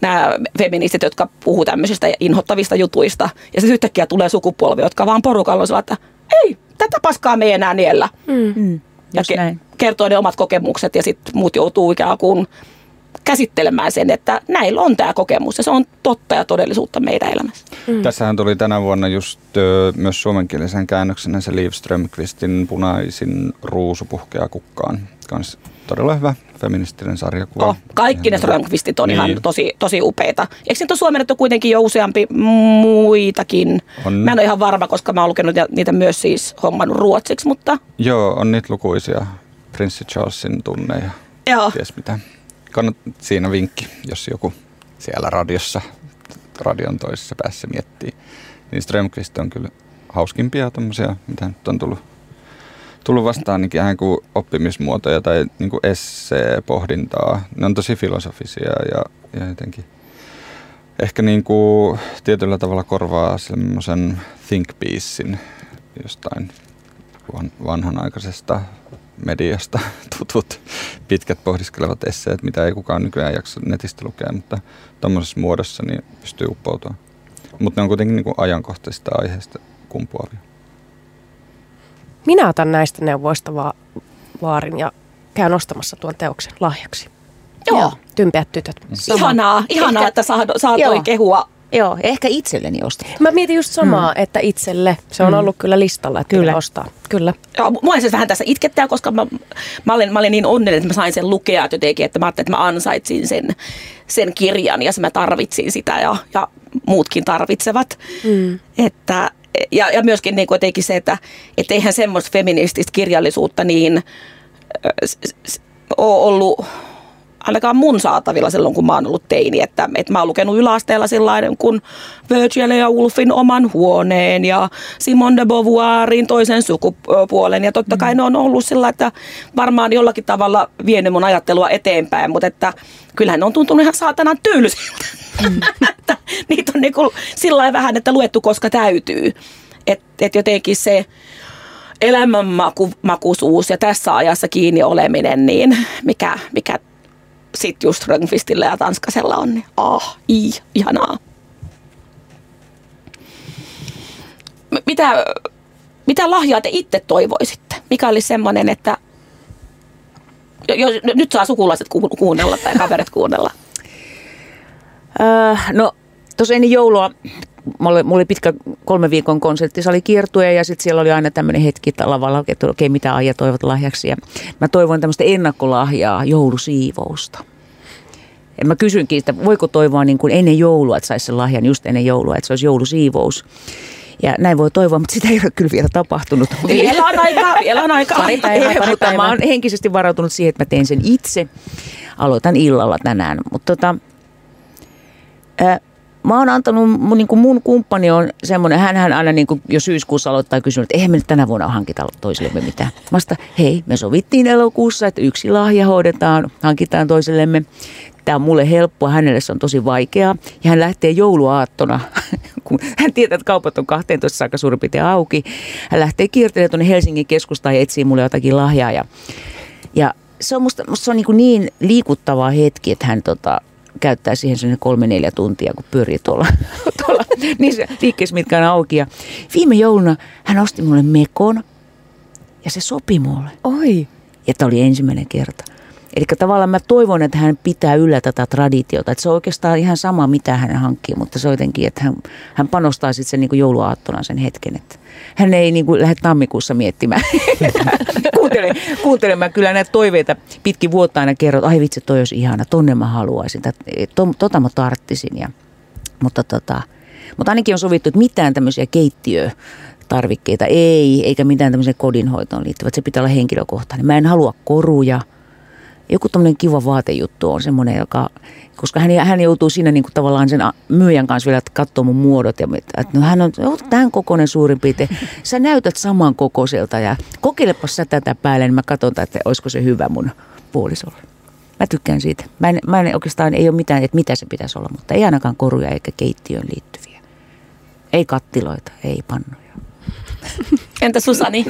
nämä feministit, jotka puhuu tämmöisistä inhottavista jutuista. Ja sitten yhtäkkiä tulee sukupolvi, jotka vaan porukalla on että ei, tätä paskaa me ei enää niellä. Mm. mm. Ja ke- kertoo ne omat kokemukset ja sitten muut joutuu ikään kuin käsittelemään sen, että näillä on tämä kokemus ja se on totta ja todellisuutta meidän elämässä. Mm. Tässähän tuli tänä vuonna just ö, myös suomenkielisen käännöksenä se Liv Strömqvistin punaisin ruusu puhkea kukkaan. Kans todella hyvä feministinen sarjakuva. Oh, kaikki ne Strömqvistit on niin. ihan tosi, tosi upeita. Eikö niitä ole suomennettu kuitenkin jo useampi muitakin? On. Mä en ole ihan varma, koska mä oon lukenut niitä myös siis hommannut ruotsiksi, mutta... Joo, on niitä lukuisia. Prinssi Charlesin tunneja. Joo. Ties mitä kannat, siinä vinkki, jos joku siellä radiossa, radion toisessa päässä miettii. Niin Strömqvist on kyllä hauskimpia tämmöisiä, mitä nyt on tullut, tullut vastaan niin ihan kuin oppimismuotoja tai niin kuin essee-pohdintaa. Ne on tosi filosofisia ja, ja jotenkin ehkä niin kuin tietyllä tavalla korvaa semmoisen think piecein jostain vanhanaikaisesta mediasta tutut pitkät pohdiskelevat esseet, mitä ei kukaan nykyään jaksa netistä lukea, mutta tuommoisessa muodossa niin pystyy uppoutua. Mutta ne on kuitenkin niin kuin ajankohtaisista aiheista kumpuavia. Minä otan näistä neuvoista va- vaarin ja käyn ostamassa tuon teoksen lahjaksi. Joo. Tympeät tytöt. Ihanaa, ihanaa Ehkä- että saado- saatoi Joo. kehua. Joo, ehkä itselleni ostan. Mä mietin just samaa, mm. että itselle. Se on mm. ollut kyllä listalla, että Kyllä. ostaa. Kyllä. Joo, mua siis vähän tässä itkettää, koska mä, mä, olin, mä olin niin onnellinen, että mä sain sen lukea jotenkin, että mä ajattelin, että mä ansaitsin sen, sen kirjan ja se mä tarvitsin sitä ja, ja muutkin tarvitsevat. Mm. Että, ja, ja myöskin niin jotenkin se, että et eihän semmoista feminististä kirjallisuutta niin ole ollut ainakaan mun saatavilla silloin, kun mä oon ollut teini. Että, että mä oon lukenut yläasteella sellainen kuin Virginia ja Woolfin oman huoneen ja Simone de Beauvoirin toisen sukupuolen. Ja totta kai ne on ollut sillä, että varmaan jollakin tavalla vienyt mun ajattelua eteenpäin, mutta että kyllähän ne on tuntunut ihan saatanan tylsiltä. että niitä on niin sillä vähän, että luettu koska täytyy. Että et jotenkin se elämänmakuisuus ja tässä ajassa kiinni oleminen, niin mikä, mikä sitten just Rönnqvistillä ja Tanskasella on, niin ah, i, ihanaa. M- Mitä, mitä lahjaa te itse toivoisitte? Mikä olisi semmoinen, että jo, jo, nyt saa sukulaiset ku- kuunnella tai kaverit kuunnella? Öö, no, tuossa ennen joulua mulla oli, mulla oli pitkä kolme viikon konserttisali kiertue ja sitten siellä oli aina tämmöinen hetki lavalla, että okei, mitä Aija toivot lahjaksi. Ja mä toivon tämmöistä ennakkolahjaa, joulusiivousta. Ja mä kysynkin, että voiko toivoa niin kuin ennen joulua, että saisi sen lahjan just ennen joulua, että se olisi joulusiivous. Ja näin voi toivoa, mutta sitä ei ole kyllä vielä tapahtunut. Vielä on aikaa, vielä on aikaa. Pari päivää, pari mutta mä päivää. oon henkisesti varautunut siihen, että mä teen sen itse. Aloitan illalla tänään. Mutta tota, ää, mä oon antanut, mun, niin kuin mun kumppani on semmoinen, hän aina niin kuin jo syyskuussa aloittaa kysyä, että eihän me nyt tänä vuonna hankita toisillemme mitään. Mä vasta, hei, me sovittiin elokuussa, että yksi lahja hoidetaan, hankitaan toisellemme. Tämä on mulle helppoa, hänelle se on tosi vaikeaa. Ja hän lähtee jouluaattona, kun hän tietää, että kaupat on 12 saakka suurin piirtein auki. Hän lähtee kiertelemään tuonne Helsingin keskustaan ja etsii mulle jotakin lahjaa. Ja, ja se on musta, musta se on niin, niin liikuttava hetki, että hän tota, käyttää siihen sellainen kolme neljä tuntia, kun pyörii tuolla, tuolla niissä liikkeessä, mitkä on auki. Ja viime jouluna hän osti mulle mekon ja se sopi mulle. Oi. Ja tämä oli ensimmäinen kerta. Eli tavallaan mä toivon, että hän pitää yllä tätä traditiota. Että se on oikeastaan ihan sama, mitä hän hankkii, mutta se on jotenkin, että hän, hän panostaa sitten sen niin jouluaattona sen hetken. Että hän ei niin kuin lähde tammikuussa miettimään. kuuntele, kuuntele, mä kyllä näitä toiveita pitkin vuotta aina kerron, että ai vitsi, toi olisi ihana, tonne mä haluaisin, to, tota mä tarttisin. Ja, mutta, tota, mutta ainakin on sovittu, että mitään tämmöisiä keittiö tarvikkeita ei, eikä mitään tämmöiseen kodinhoitoon liittyvät. Se pitää olla henkilökohtainen. Mä en halua koruja. Joku tämmöinen kiva vaatejuttu on semmoinen, joka, koska hän, hän joutuu siinä niin kuin tavallaan sen myyjän kanssa vielä katsoa mun muodot. Ja että no hän on "Oot tämän kokoinen suurin piirtein. Sä näytät saman kokoiselta ja kokeilepas sä tätä päälle, niin mä katson, että olisiko se hyvä mun puolisolle. Mä tykkään siitä. Mä en, mä en oikeastaan, ei ole mitään, että mitä se pitäisi olla, mutta ei ainakaan koruja eikä keittiöön liittyviä. Ei kattiloita, ei pannuja. Entä Susani?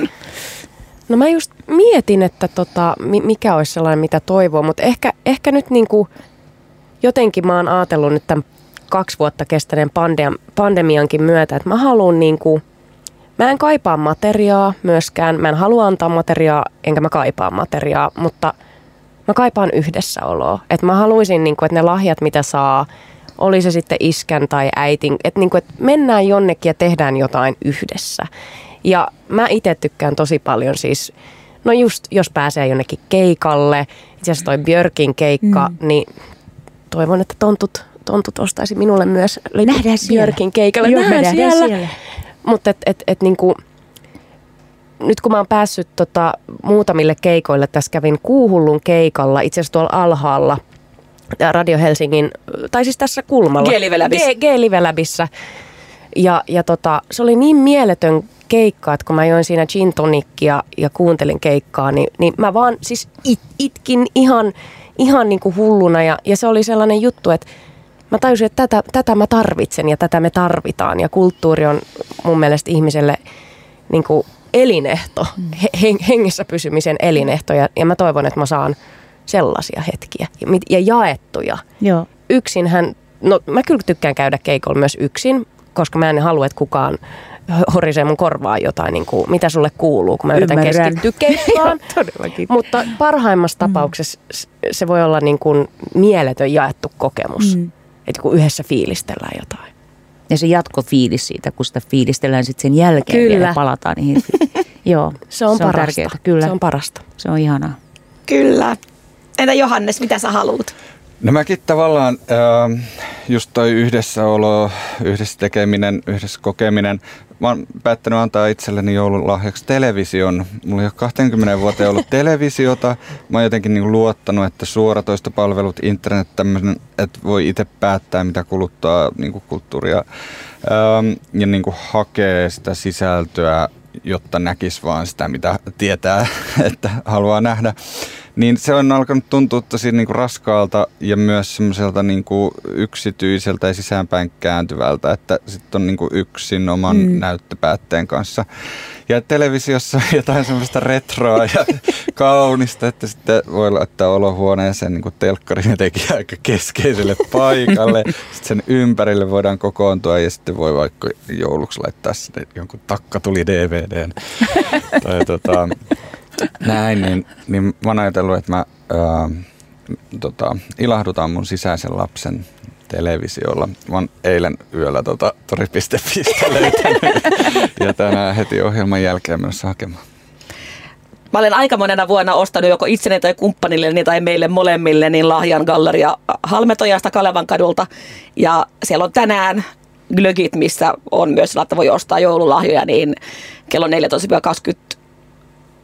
No mä just mietin, että tota, mi- mikä olisi sellainen, mitä toivoo, mutta ehkä, ehkä nyt niinku, jotenkin mä oon ajatellut nyt tämän kaksi vuotta kestäneen pandem- pandemiankin myötä, että mä haluan niinku, mä en kaipaa materiaa myöskään, mä en halua antaa materiaa, enkä mä kaipaa materiaa, mutta mä kaipaan yhdessäoloa. Että mä haluaisin, niinku, että ne lahjat, mitä saa, oli se sitten iskän tai äitin, että niinku, et mennään jonnekin ja tehdään jotain yhdessä. Ja mä itse tykkään tosi paljon siis, no just jos pääsee jonnekin keikalle, itse asiassa toi Björkin keikka, mm. niin toivon, että tontut, tontut ostaisi minulle myös Nähdään siellä. Björkin keikalle. Joo, Nähdään nähdään siellä. siellä. Mutta et, et, et niinku, nyt kun mä oon päässyt tota, muutamille keikoille, tässä kävin Kuuhullun keikalla, itse asiassa tuolla alhaalla, ää, Radio Helsingin, tai siis tässä kulmalla. G-Live Labissa. G- G-Live Labissa. Ja, ja tota, se oli niin mieletön keikka, että kun mä join siinä gin tonickia ja kuuntelin keikkaa, niin, niin mä vaan siis it, itkin ihan, ihan niin kuin hulluna. Ja, ja se oli sellainen juttu, että mä tajusin, että tätä, tätä mä tarvitsen ja tätä me tarvitaan. Ja kulttuuri on mun mielestä ihmiselle niin kuin elinehto, he, hengessä pysymisen elinehto. Ja, ja mä toivon, että mä saan sellaisia hetkiä ja, ja jaettuja. Joo. Yksinhän, no mä kyllä tykkään käydä keikolla myös yksin, koska mä en halua, että kukaan horisee mun korvaa jotain, niin kuin, mitä sulle kuuluu, kun mä yritän Ymmärrän. keskittyä keikkaan. Todellakin. Mutta parhaimmassa tapauksessa s- se voi olla niin kuin mieletön jaettu kokemus. Mm. Että kun yhdessä fiilistellään jotain. Ja se jatkofiilis siitä, kun sitä fiilistellään sitten sen jälkeen Kyllä. vielä palataan niihin. Joo, Se on, se on parasta. tärkeää. Kyllä, Se on parasta. se on ihanaa. Kyllä. Entä Johannes, mitä sä haluat? No mäkin tavallaan äh, just toi yhdessäolo, yhdessä tekeminen, yhdessä kokeminen. Mä oon päättänyt antaa itselleni joululahjaksi television. Mulla ei ole 20 vuoteen ollut televisiota. Mä oon jotenkin niin luottanut, että suoratoistopalvelut, internet tämmöinen, että voi itse päättää mitä kuluttaa niin kulttuuria ähm, ja niin hakee sitä sisältöä jotta näkisi vaan sitä, mitä tietää, että haluaa nähdä. Niin se on alkanut tuntua tosi niin kuin raskaalta ja myös semmoiselta niin kuin yksityiseltä ja sisäänpäin kääntyvältä, että sitten on niin kuin yksin oman mm. näyttöpäätteen kanssa. Ja televisiossa on jotain semmoista retroa ja kaunista, että sitten voi laittaa olohuoneeseen niin kuin telkkarin jotenkin aika keskeiselle paikalle. Sitten sen ympärille voidaan kokoontua ja sitten voi vaikka jouluksi laittaa sinne jonkun takkatuli DVDn. tai tota, näin, niin, niin mä oon ajatellut, että mä ää, tota, ilahdutan mun sisäisen lapsen televisiolla. Mä oon eilen yöllä tota, tori.fistä löytänyt ja tänään heti ohjelman jälkeen menossa hakemaan. Mä olen aika monena vuonna ostanut joko itseni tai kumppanilleni tai meille molemmille niin lahjan galleria Halmetojasta Kalevan kadulta. Ja siellä on tänään glögit, missä on myös että voi ostaa joululahjoja, niin kello 14-20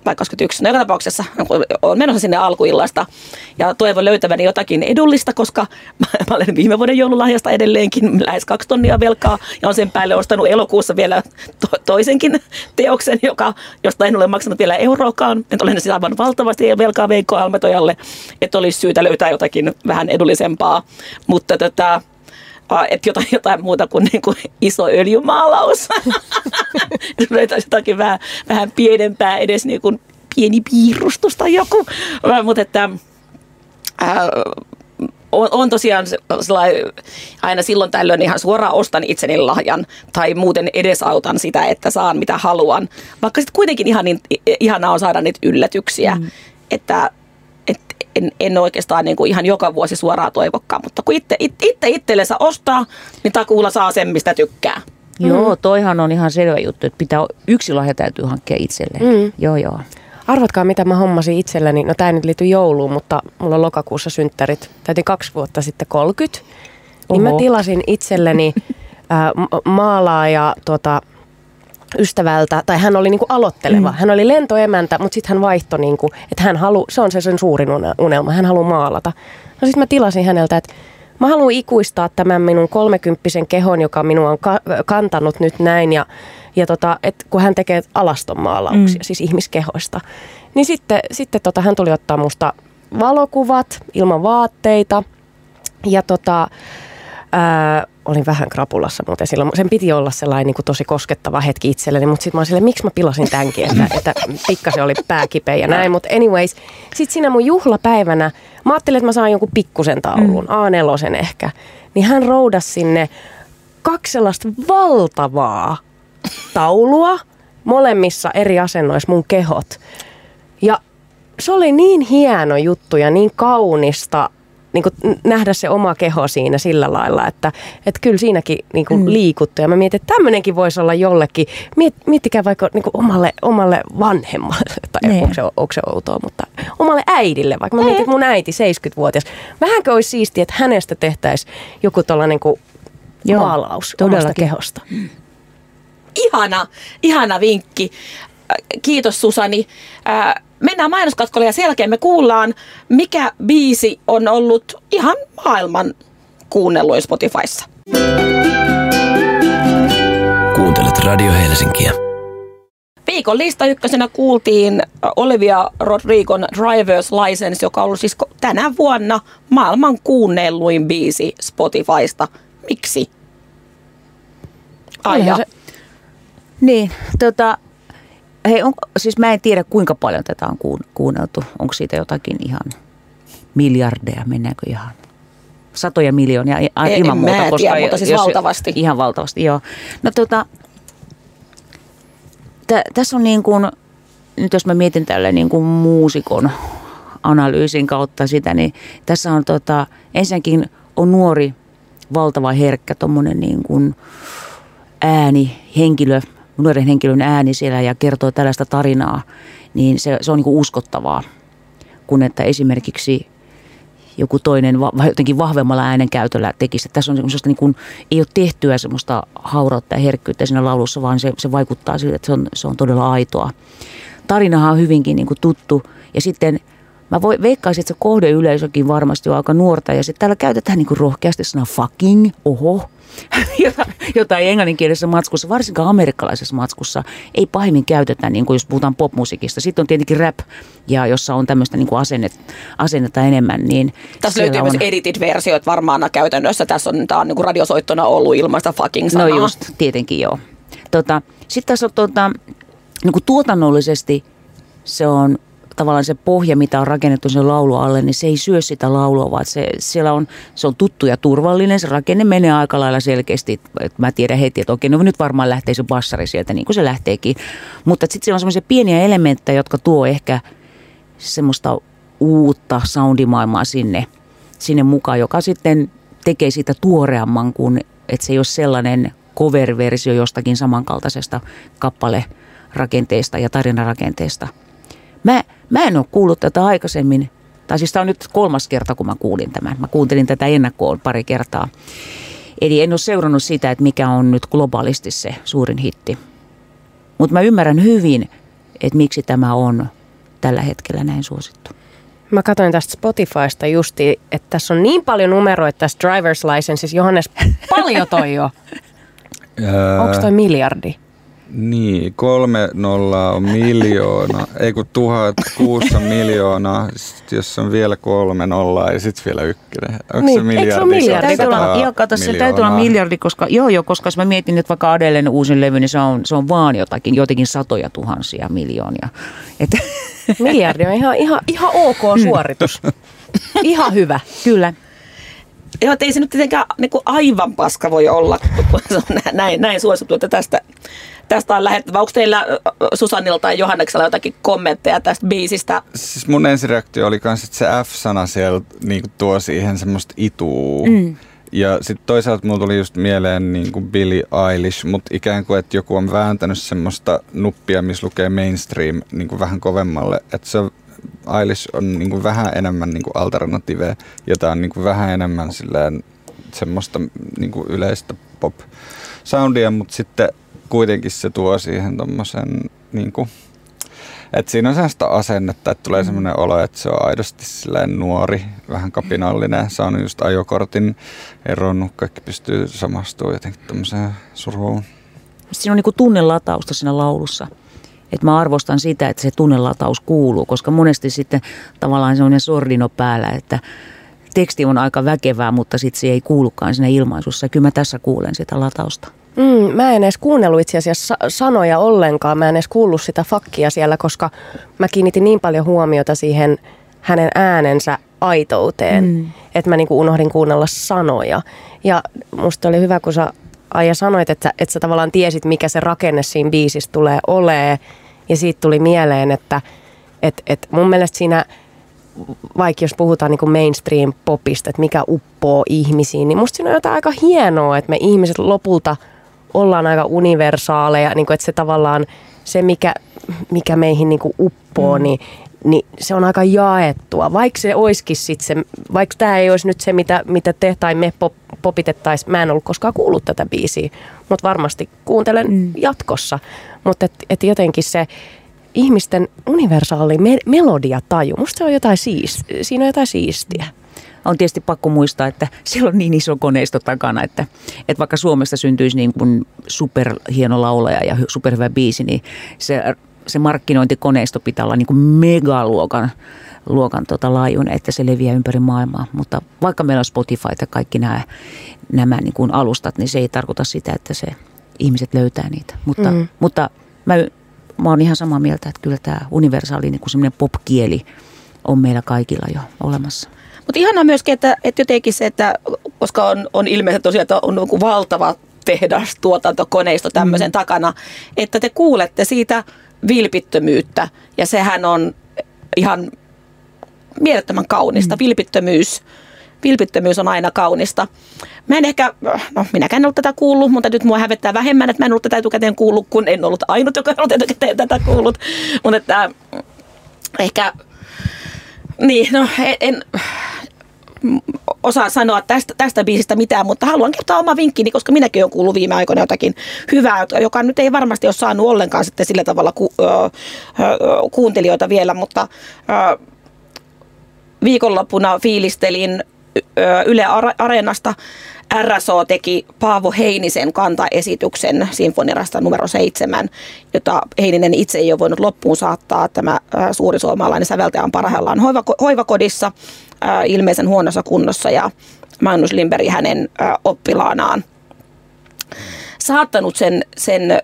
vai 21, no joka tapauksessa olen menossa sinne alkuillasta ja toivon löytäväni jotakin edullista, koska mä, olen viime vuoden joululahjasta edelleenkin lähes kaksi tonnia velkaa ja on sen päälle ostanut elokuussa vielä to, toisenkin teoksen, joka, josta en ole maksanut vielä euroakaan. Että olen siis aivan valtavasti velkaa Veikko Almetojalle, että olisi syytä löytää jotakin vähän edullisempaa, mutta tätä että jotain, jotain muuta kuin, niin kuin iso öljymaalaus. Löytäisi jotakin vähän, vähän pienempää, edes niin kuin pieni piirustus tai joku. Mutta että ää, on, on tosiaan sellainen, aina silloin tällöin ihan suoraan ostan itseni lahjan tai muuten edesautan sitä, että saan mitä haluan. Vaikka sitten kuitenkin ihan niin, ihanaa on saada niitä yllätyksiä, mm. että et en, en oikeastaan niin kuin ihan joka vuosi suoraan toivokkaan, mutta kun itse, it, itse itsellensä ostaa, niin takuulla saa sen, mistä tykkää. Joo, toihan on ihan selvä juttu, että pitää, yksi lahja täytyy hankkia itselleen. Mm. Joo, joo. Arvatkaa, mitä mä hommasin itselleni. No tämä ei nyt liity jouluun, mutta mulla on lokakuussa synttärit. Täytin kaksi vuotta sitten 30. Niin mä Oho. tilasin itselleni ää, ma- maalaaja tuota, ystävältä, tai hän oli niinku aloitteleva. Mm. Hän oli lentoemäntä, mutta sitten hän vaihtoi, niinku, että hän halu, se on se sen suurin une- unelma, hän haluaa maalata. No sitten mä tilasin häneltä, että mä haluan ikuistaa tämän minun kolmekymppisen kehon, joka minua on ka- kantanut nyt näin, ja, ja tota, et kun hän tekee alastonmaalauksia, mm. siis ihmiskehoista. Niin sitten, sitten tota, hän tuli ottaa musta valokuvat ilman vaatteita, ja tota, ää, olin vähän krapulassa muuten silloin. Sen piti olla sellainen niin kuin tosi koskettava hetki itselleni, mutta sitten mä olin silleen, miksi mä pilasin tämänkin, että, että pikkasen oli pää kipeä ja näin. Mutta anyways, sitten siinä mun juhlapäivänä, mä ajattelin, että mä saan jonkun pikkusen taulun, A4 ehkä. Niin hän roudasi sinne kaksi sellaista valtavaa taulua, molemmissa eri asennoissa mun kehot. Ja se oli niin hieno juttu ja niin kaunista niin kuin nähdä se oma keho siinä sillä lailla, että, että kyllä siinäkin niin kuin mm. liikuttu. Ja mä mietin, että tämmöinenkin voisi olla jollekin, miet, miettikää vaikka niin kuin omalle, omalle vanhemmalle, tai Niin. onko se, onko se outoa, mutta omalle äidille, vaikka mä mietin, että mun äiti 70-vuotias. Vähänkö olisi siistiä, että hänestä tehtäisiin joku tuollainen niin kuin Joo, maalaus omasta kehosta. Ihana, ihana vinkki. Äh, Kiitos Susani. Äh, Mennään mainoskatkolle ja sen jälkeen me kuullaan, mikä biisi on ollut ihan maailman kuunnelluin Spotifyssa. Kuuntelet Radio Helsinkiä. viikon lista ykkösenä kuultiin Olivia Rodrigon Driver's License, joka on ollut siis tänä vuonna maailman kuunnelluin biisi Spotifysta. Miksi? Aija. Se... Niin, tota, hei, on, siis mä en tiedä kuinka paljon tätä on kuunneltu. Onko siitä jotakin ihan miljardeja, mennäänkö ihan satoja miljoonia ilman en muuta. Mä koska tiedä, mutta siis jos, valtavasti. Ihan valtavasti, joo. No tota, tä, tässä on niin kuin, nyt jos mä mietin tälle niin kuin muusikon analyysin kautta sitä, niin tässä on tota, ensinnäkin on nuori, valtava herkkä tuommoinen niin kuin ääni, henkilö, nuoren henkilön ääni siellä ja kertoo tällaista tarinaa, niin se, se on niin uskottavaa. Kun että esimerkiksi joku toinen jotenkin vahvemmalla äänenkäytöllä tekisi. Tässä on semmoista niin kuin, ei ole tehtyä semmoista haurautta ja herkkyyttä siinä laulussa, vaan se, se vaikuttaa siltä, että se on, se on todella aitoa. Tarinahan on hyvinkin niin kuin tuttu ja sitten Mä voi, veikkaisin, että se kohdeyleisökin varmasti on aika nuorta ja sitten täällä käytetään niin kuin rohkeasti sanaa fucking, oho, jota, jota ei englanninkielisessä matskussa, varsinkaan amerikkalaisessa matskussa, ei pahimmin käytetä, niin kuin jos puhutaan popmusiikista. Sitten on tietenkin rap, ja jossa on tämmöistä niin kuin asennet, asennetta enemmän. Niin Tässä löytyy on... myös edited-versioita varmaan käytännössä. Tässä on, tämä on niin kuin radiosoittona ollut ilmaista fucking sanaa. No just, tietenkin joo. Tota, Sitten tässä on tota, niin kuin tuotannollisesti se on tavallaan se pohja, mitä on rakennettu sen laulu alle, niin se ei syö sitä laulua, vaan se, siellä on, se on tuttu ja turvallinen. Se rakenne menee aika lailla selkeästi. Mä tiedän heti, että okei, no nyt varmaan lähtee se bassari sieltä, niin kuin se lähteekin. Mutta sitten siellä on semmoisia pieniä elementtejä, jotka tuo ehkä semmoista uutta soundimaailmaa sinne, sinne mukaan, joka sitten tekee siitä tuoreamman kuin, että se ei ole sellainen cover-versio jostakin samankaltaisesta kappale-rakenteesta ja tarinarakenteesta. Mä, Mä en ole kuullut tätä aikaisemmin, tai siis tämä on nyt kolmas kerta, kun mä kuulin tämän. Mä kuuntelin tätä ennakkoon pari kertaa. Eli en ole seurannut sitä, että mikä on nyt globaalisti se suurin hitti. Mutta mä ymmärrän hyvin, että miksi tämä on tällä hetkellä näin suosittu. Mä katsoin tästä Spotifysta justi, että tässä on niin paljon numeroita tässä driver's license. Johannes, paljon toi jo. Onko toi miljardi? Niin, kolme nollaa on miljoona, ei kun tuhat kuussa miljoonaa, sit jos on vielä kolme nollaa ja sitten vielä ykkönen. Onko niin, se miljardi? Se miljardi? Täytyy olla, joo, kato, se täytyy olla miljardi, koska joo, joo, koska jos mä mietin nyt vaikka Adelen uusin levy, niin se on, se on vaan jotakin, jotenkin satoja tuhansia miljoonia. Et. Miljardi on ihan, ihan, ihan ok suoritus. ihan hyvä. Kyllä. Joo, ei se nyt tietenkään niin kuin aivan paska voi olla, kun se on näin, näin suosittu, että tästä tästä on lähettävä. Onko teillä Susannilla tai Johanneksella jotakin kommentteja tästä biisistä? Siis mun ensireaktio oli myös, että se F-sana siellä niin tuo siihen semmoista ituu. Mm. Ja sitten toisaalta mulla tuli just mieleen niin kuin Billie Eilish, mutta ikään kuin, että joku on vääntänyt semmoista nuppia, missä lukee mainstream niin kuin vähän kovemmalle. Että se Eilish on niin kuin vähän enemmän niin kuin alternative ja tämä on niin kuin vähän enemmän silleen semmoista niin kuin yleistä pop-soundia, mutta sitten kuitenkin se tuo siihen tommosen niin kuin, että siinä on sellaista asennetta, että tulee mm. semmoinen olo, että se on aidosti nuori, vähän kapinallinen, saanut just ajokortin eronnut, kaikki pystyy samastumaan jotenkin tämmöiseen suruun. Siinä on niinku tunnelatausta siinä laulussa. Et mä arvostan sitä, että se tunnelataus kuuluu, koska monesti sitten tavallaan semmoinen sordino päällä, että teksti on aika väkevää, mutta sitten se ei kuulukaan siinä ilmaisussa. Kyllä mä tässä kuulen sitä latausta. Mm, mä en edes kuunnellut itse asiassa sanoja ollenkaan. Mä en edes kuullut sitä fakkia siellä, koska mä kiinnitin niin paljon huomiota siihen hänen äänensä aitouteen, mm. että mä niinku unohdin kuunnella sanoja. Ja musta oli hyvä, kun sä Aija sanoit, että, että sä tavallaan tiesit, mikä se rakenne siinä biisissä tulee olee. Ja siitä tuli mieleen, että et, et mun mielestä siinä vaikka jos puhutaan niin mainstream popista, että mikä uppoo ihmisiin, niin musta siinä on jotain aika hienoa, että me ihmiset lopulta ollaan aika universaaleja, niin kuin, että se tavallaan se, mikä, mikä meihin niin kuin uppoo, mm. niin, niin se on aika jaettua. Vaikka se olisikin sit se, vaikka tämä ei olisi nyt se, mitä, mitä te tai me pop, popitettaisiin, mä en ollut koskaan kuullut tätä biisiä, mutta varmasti kuuntelen mm. jatkossa. Mutta et, et jotenkin se, ihmisten universaali me- melodiataju. Musta se on jotain siis, siinä on jotain siistiä. On tietysti pakko muistaa, että siellä on niin iso koneisto takana, että, että vaikka Suomesta syntyisi niin kuin superhieno laulaja ja superhyvä biisi, niin se se markkinointikoneisto pitää olla niin kuin megaluokan luokan tota laajuinen, että se leviää ympäri maailmaa. Mutta vaikka meillä on Spotify ja kaikki nämä, nämä niin kuin alustat, niin se ei tarkoita sitä, että se ihmiset löytää niitä. Mutta, mm. mutta mä, mä oon ihan samaa mieltä, että kyllä tämä universaali niin kuin semmoinen pop-kieli on meillä kaikilla jo olemassa. Mutta ihanaa myöskin, että, että jotenkin se, että koska on, on ilmeisesti tosiaan, että on niin valtava tehdas, tuotantokoneisto tämmöisen mm. takana, että te kuulette siitä vilpittömyyttä ja sehän on ihan mielettömän kaunista. Mm. Vilpittömyys, vilpittömyys on aina kaunista. Mä en ehkä, no minäkään en ollut tätä kuullut, mutta nyt mua hävettää vähemmän, että mä en ollut tätä etukäteen kuullut, kun en ollut ainut, joka on etukäteen tätä kuullut. Mutta että ehkä, niin, no en, en osaa sanoa tästä, tästä biisistä mitään, mutta haluan kertoa oma vinkkini, koska minäkin olen kuullut viime aikoina jotakin hyvää, joka nyt ei varmasti ole saanut ollenkaan sitten sillä tavalla ku, ö, ö, kuuntelijoita vielä, mutta ö, viikonloppuna fiilistelin Yle Areenasta. RSO teki Paavo Heinisen kantaesityksen sinfonirasta numero seitsemän, jota Heininen itse ei ole voinut loppuun saattaa. Tämä suuri suomalainen säveltäjä on parhaillaan hoivakodissa ilmeisen huonossa kunnossa ja Magnus Lindberg hänen oppilaanaan saattanut sen, sen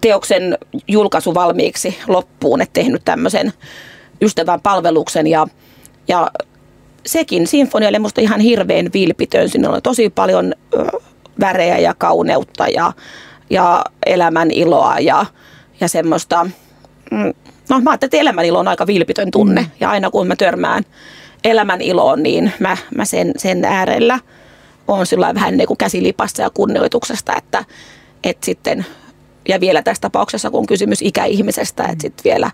teoksen julkaisu valmiiksi loppuun, että tehnyt tämmöisen ystävän palveluksen ja ja sekin sinfonia oli musta ihan hirveän vilpitön. Siinä oli tosi paljon värejä ja kauneutta ja, ja elämän iloa ja, ja semmoista, mm, no mä ajattelin, että elämän ilo on aika vilpitön tunne. Mm. Ja aina kun mä törmään elämän iloon, niin mä, mä sen, sen äärellä on sillä vähän niin kuin käsilipassa ja kunnioituksesta, että, että sitten, ja vielä tässä tapauksessa, kun on kysymys ikäihmisestä, että sitten vielä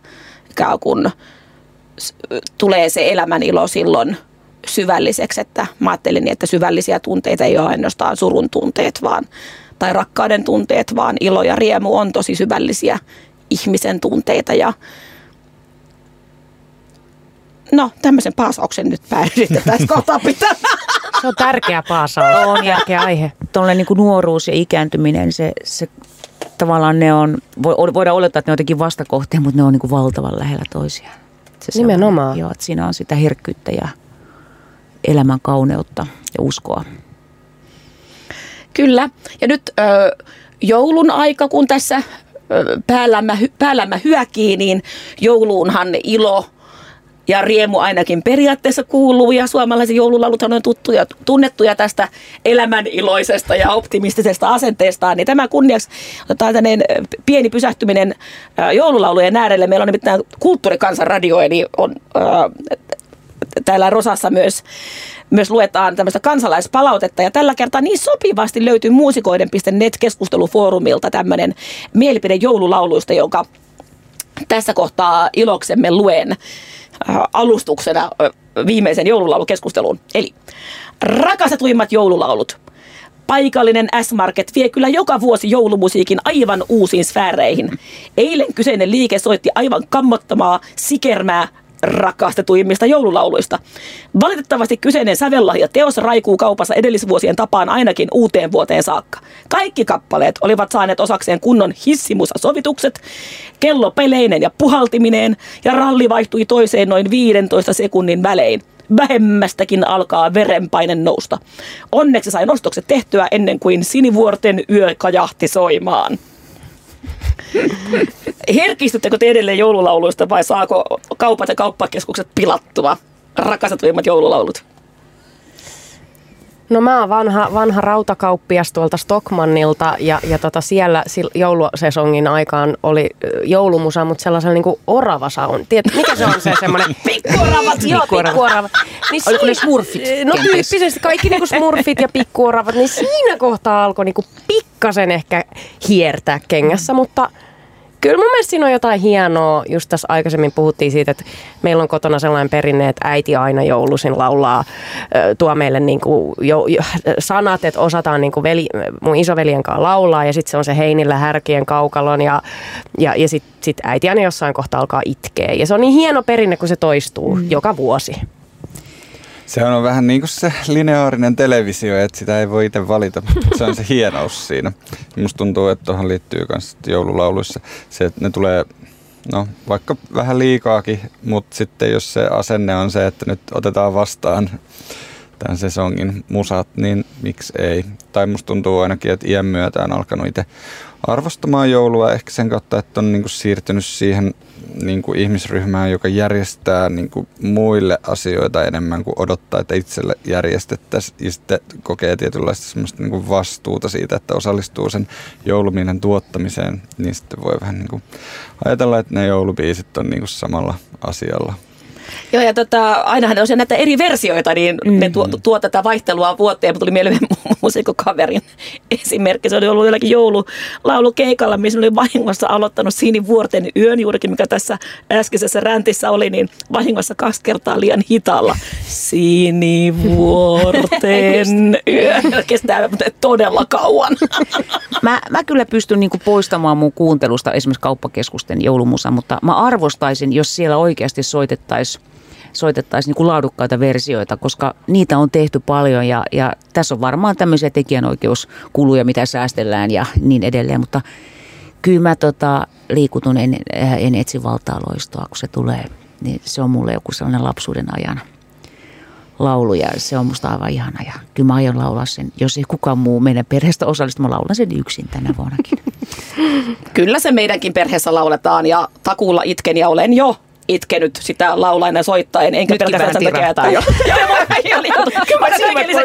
ikään kuin tulee se elämän ilo silloin syvälliseksi, että mä ajattelin, niin, että syvällisiä tunteita ei ole ainoastaan surun tunteet vaan, tai rakkauden tunteet, vaan ilo ja riemu on tosi syvällisiä ihmisen tunteita ja No, tämmöisen paasauksen nyt päädytte tässä kohtaa pitää. Se on tärkeä paasaus. On tärkeä aihe. Tuolle niin kuin nuoruus ja ikääntyminen, se, se tavallaan ne on, voidaan olettaa, että ne on jotenkin vastakohtia, mutta ne on niin kuin valtavan lähellä toisiaan. Se Nimenomaan. Joo, että siinä on sitä herkkyyttä ja elämän kauneutta ja uskoa. Kyllä. Ja nyt ö, joulun aika, kun tässä päällämme, päällämme hyökii, niin jouluunhan ilo ja riemu ainakin periaatteessa kuuluu ja suomalaisen joululaulut on tuttuja, tunnettuja tästä elämän iloisesta ja optimistisesta asenteestaan, niin tämä kunniaksi otetaan pieni pysähtyminen joululaulujen äärelle. Meillä on nimittäin kulttuurikansanradio, eli on äh, täällä Rosassa myös myös luetaan tämmöistä kansalaispalautetta ja tällä kertaa niin sopivasti löytyy muusikoiden.net-keskustelufoorumilta tämmöinen mielipide joululauluista, jonka tässä kohtaa iloksemme luen. Äh, alustuksena äh, viimeisen joululaulukeskusteluun. Eli rakastetuimmat joululaulut. Paikallinen S-Market vie kyllä joka vuosi joulumusiikin aivan uusiin sfääreihin. Eilen kyseinen liike soitti aivan kammottamaa, sikermää, rakastetuimmista joululauluista. Valitettavasti kyseinen sävellahja teos raikuu kaupassa edellisvuosien tapaan ainakin uuteen vuoteen saakka. Kaikki kappaleet olivat saaneet osakseen kunnon hissimusa-sovitukset, kello peleinen ja puhaltimineen ja ralli vaihtui toiseen noin 15 sekunnin välein vähemmästäkin alkaa verenpaine nousta. Onneksi sain ostokset tehtyä ennen kuin sinivuorten yö kajahti soimaan. Herkistyttekö te edelleen joululauluista vai saako kaupat ja kauppakeskukset pilattua rakastetuimmat joululaulut? No mä oon vanha, vanha rautakauppias tuolta Stockmannilta ja, ja tota siellä joulusesongin aikaan oli joulumusa, mutta sellaisen niin kuin orava sound. Tiedät, mikä se on se semmoinen? pikkuoravat! Joo, pikkuoravat. Niin Oliko ne smurfit? No tyyppisesti kaikki niin kuin smurfit ja pikkuoravat, niin siinä kohtaa alkoi niin kuin pikkasen ehkä hiertää kengässä, mutta – Kyllä mun mielestä siinä on jotain hienoa. Just tässä aikaisemmin puhuttiin siitä, että meillä on kotona sellainen perinne, että äiti aina joulusin laulaa, tuo meille niin kuin jo, jo, sanat, että osataan niin kuin veli, mun isoveljen kanssa laulaa ja sitten se on se heinillä härkien kaukalon ja, ja, ja sitten sit äiti aina jossain kohtaa alkaa itkeä. Ja se on niin hieno perinne, kun se toistuu mm. joka vuosi. Se on vähän niin kuin se lineaarinen televisio, että sitä ei voi itse valita. Se on se hienous siinä. Musta tuntuu, että tuohon liittyy myös joululauluissa se, että ne tulee no vaikka vähän liikaakin, mutta sitten jos se asenne on se, että nyt otetaan vastaan tämän sesongin musat, niin miksi ei? Tai musta tuntuu ainakin, että iän myötä on alkanut itse arvostamaan joulua ehkä sen kautta, että on niinku siirtynyt siihen niinku ihmisryhmään, joka järjestää niinku muille asioita enemmän kuin odottaa, että itselle järjestettäisiin ja sitten kokee tietynlaista semmoista niinku vastuuta siitä, että osallistuu sen jouluminen tuottamiseen, niin sitten voi vähän niinku ajatella, että ne joulubiisit on niinku samalla asialla Joo, ja tota, ainahan on näitä eri versioita, niin mm. ne tuo, tuo tätä vaihtelua vuoteen. Mutta tuli mieleen musiikkokaverin esimerkki. Se oli ollut jollakin joululaulukeikalla, missä oli vahingossa aloittanut Sinivuorten yön, juurikin mikä tässä äskeisessä räntissä oli, niin vahingossa kaksi kertaa liian hitaalla. Sinivuorten yö. Kestää todella kauan. Mä, mä kyllä pystyn niinku poistamaan mun kuuntelusta esimerkiksi kauppakeskusten joulumusa, mutta mä arvostaisin, jos siellä oikeasti soitettaisiin soitettaisiin niin laadukkaita versioita, koska niitä on tehty paljon ja, ja tässä on varmaan tämmöisiä tekijänoikeuskuluja, mitä säästellään ja niin edelleen, mutta kyllä mä tota, liikutun, en, en etsi valtaa loistoa, kun se tulee, niin se on mulle joku sellainen lapsuuden ajan laulu ja se on musta aivan ihana ja kyllä mä aion laulaa sen. Jos ei kukaan muu meidän perheestä osallistu, mä laulan sen yksin tänä vuonnakin. Kyllä se meidänkin perheessä lauletaan ja takuulla itken ja olen jo itkenyt sitä laulaen ja soittaen, enkä Nyt pelkästään sen takia, että... Joo,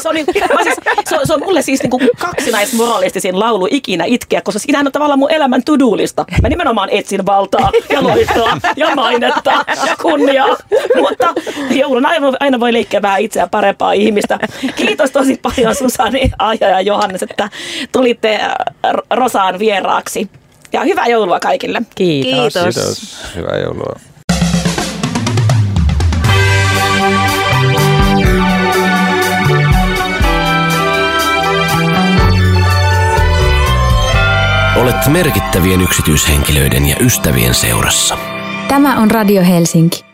se, on, siis, se, on, se on mulle siis niin kaksinaismoralistisin laulu ikinä itkeä, koska siinä on tavallaan mun elämän tudulista. Mä nimenomaan etsin valtaa ja loistoa ja mainetta ja kunniaa. Mutta joulun aina, aina voi leikkiä vähän itseään parempaa ihmistä. Kiitos tosi paljon Susani, Aija ja Johannes, että tulitte äh, Rosaan vieraaksi. Ja hyvää joulua kaikille. Kiitos. Kiitos. Kiitos. Hyvää joulua. Olet merkittävien yksityishenkilöiden ja ystävien seurassa. Tämä on Radio Helsinki.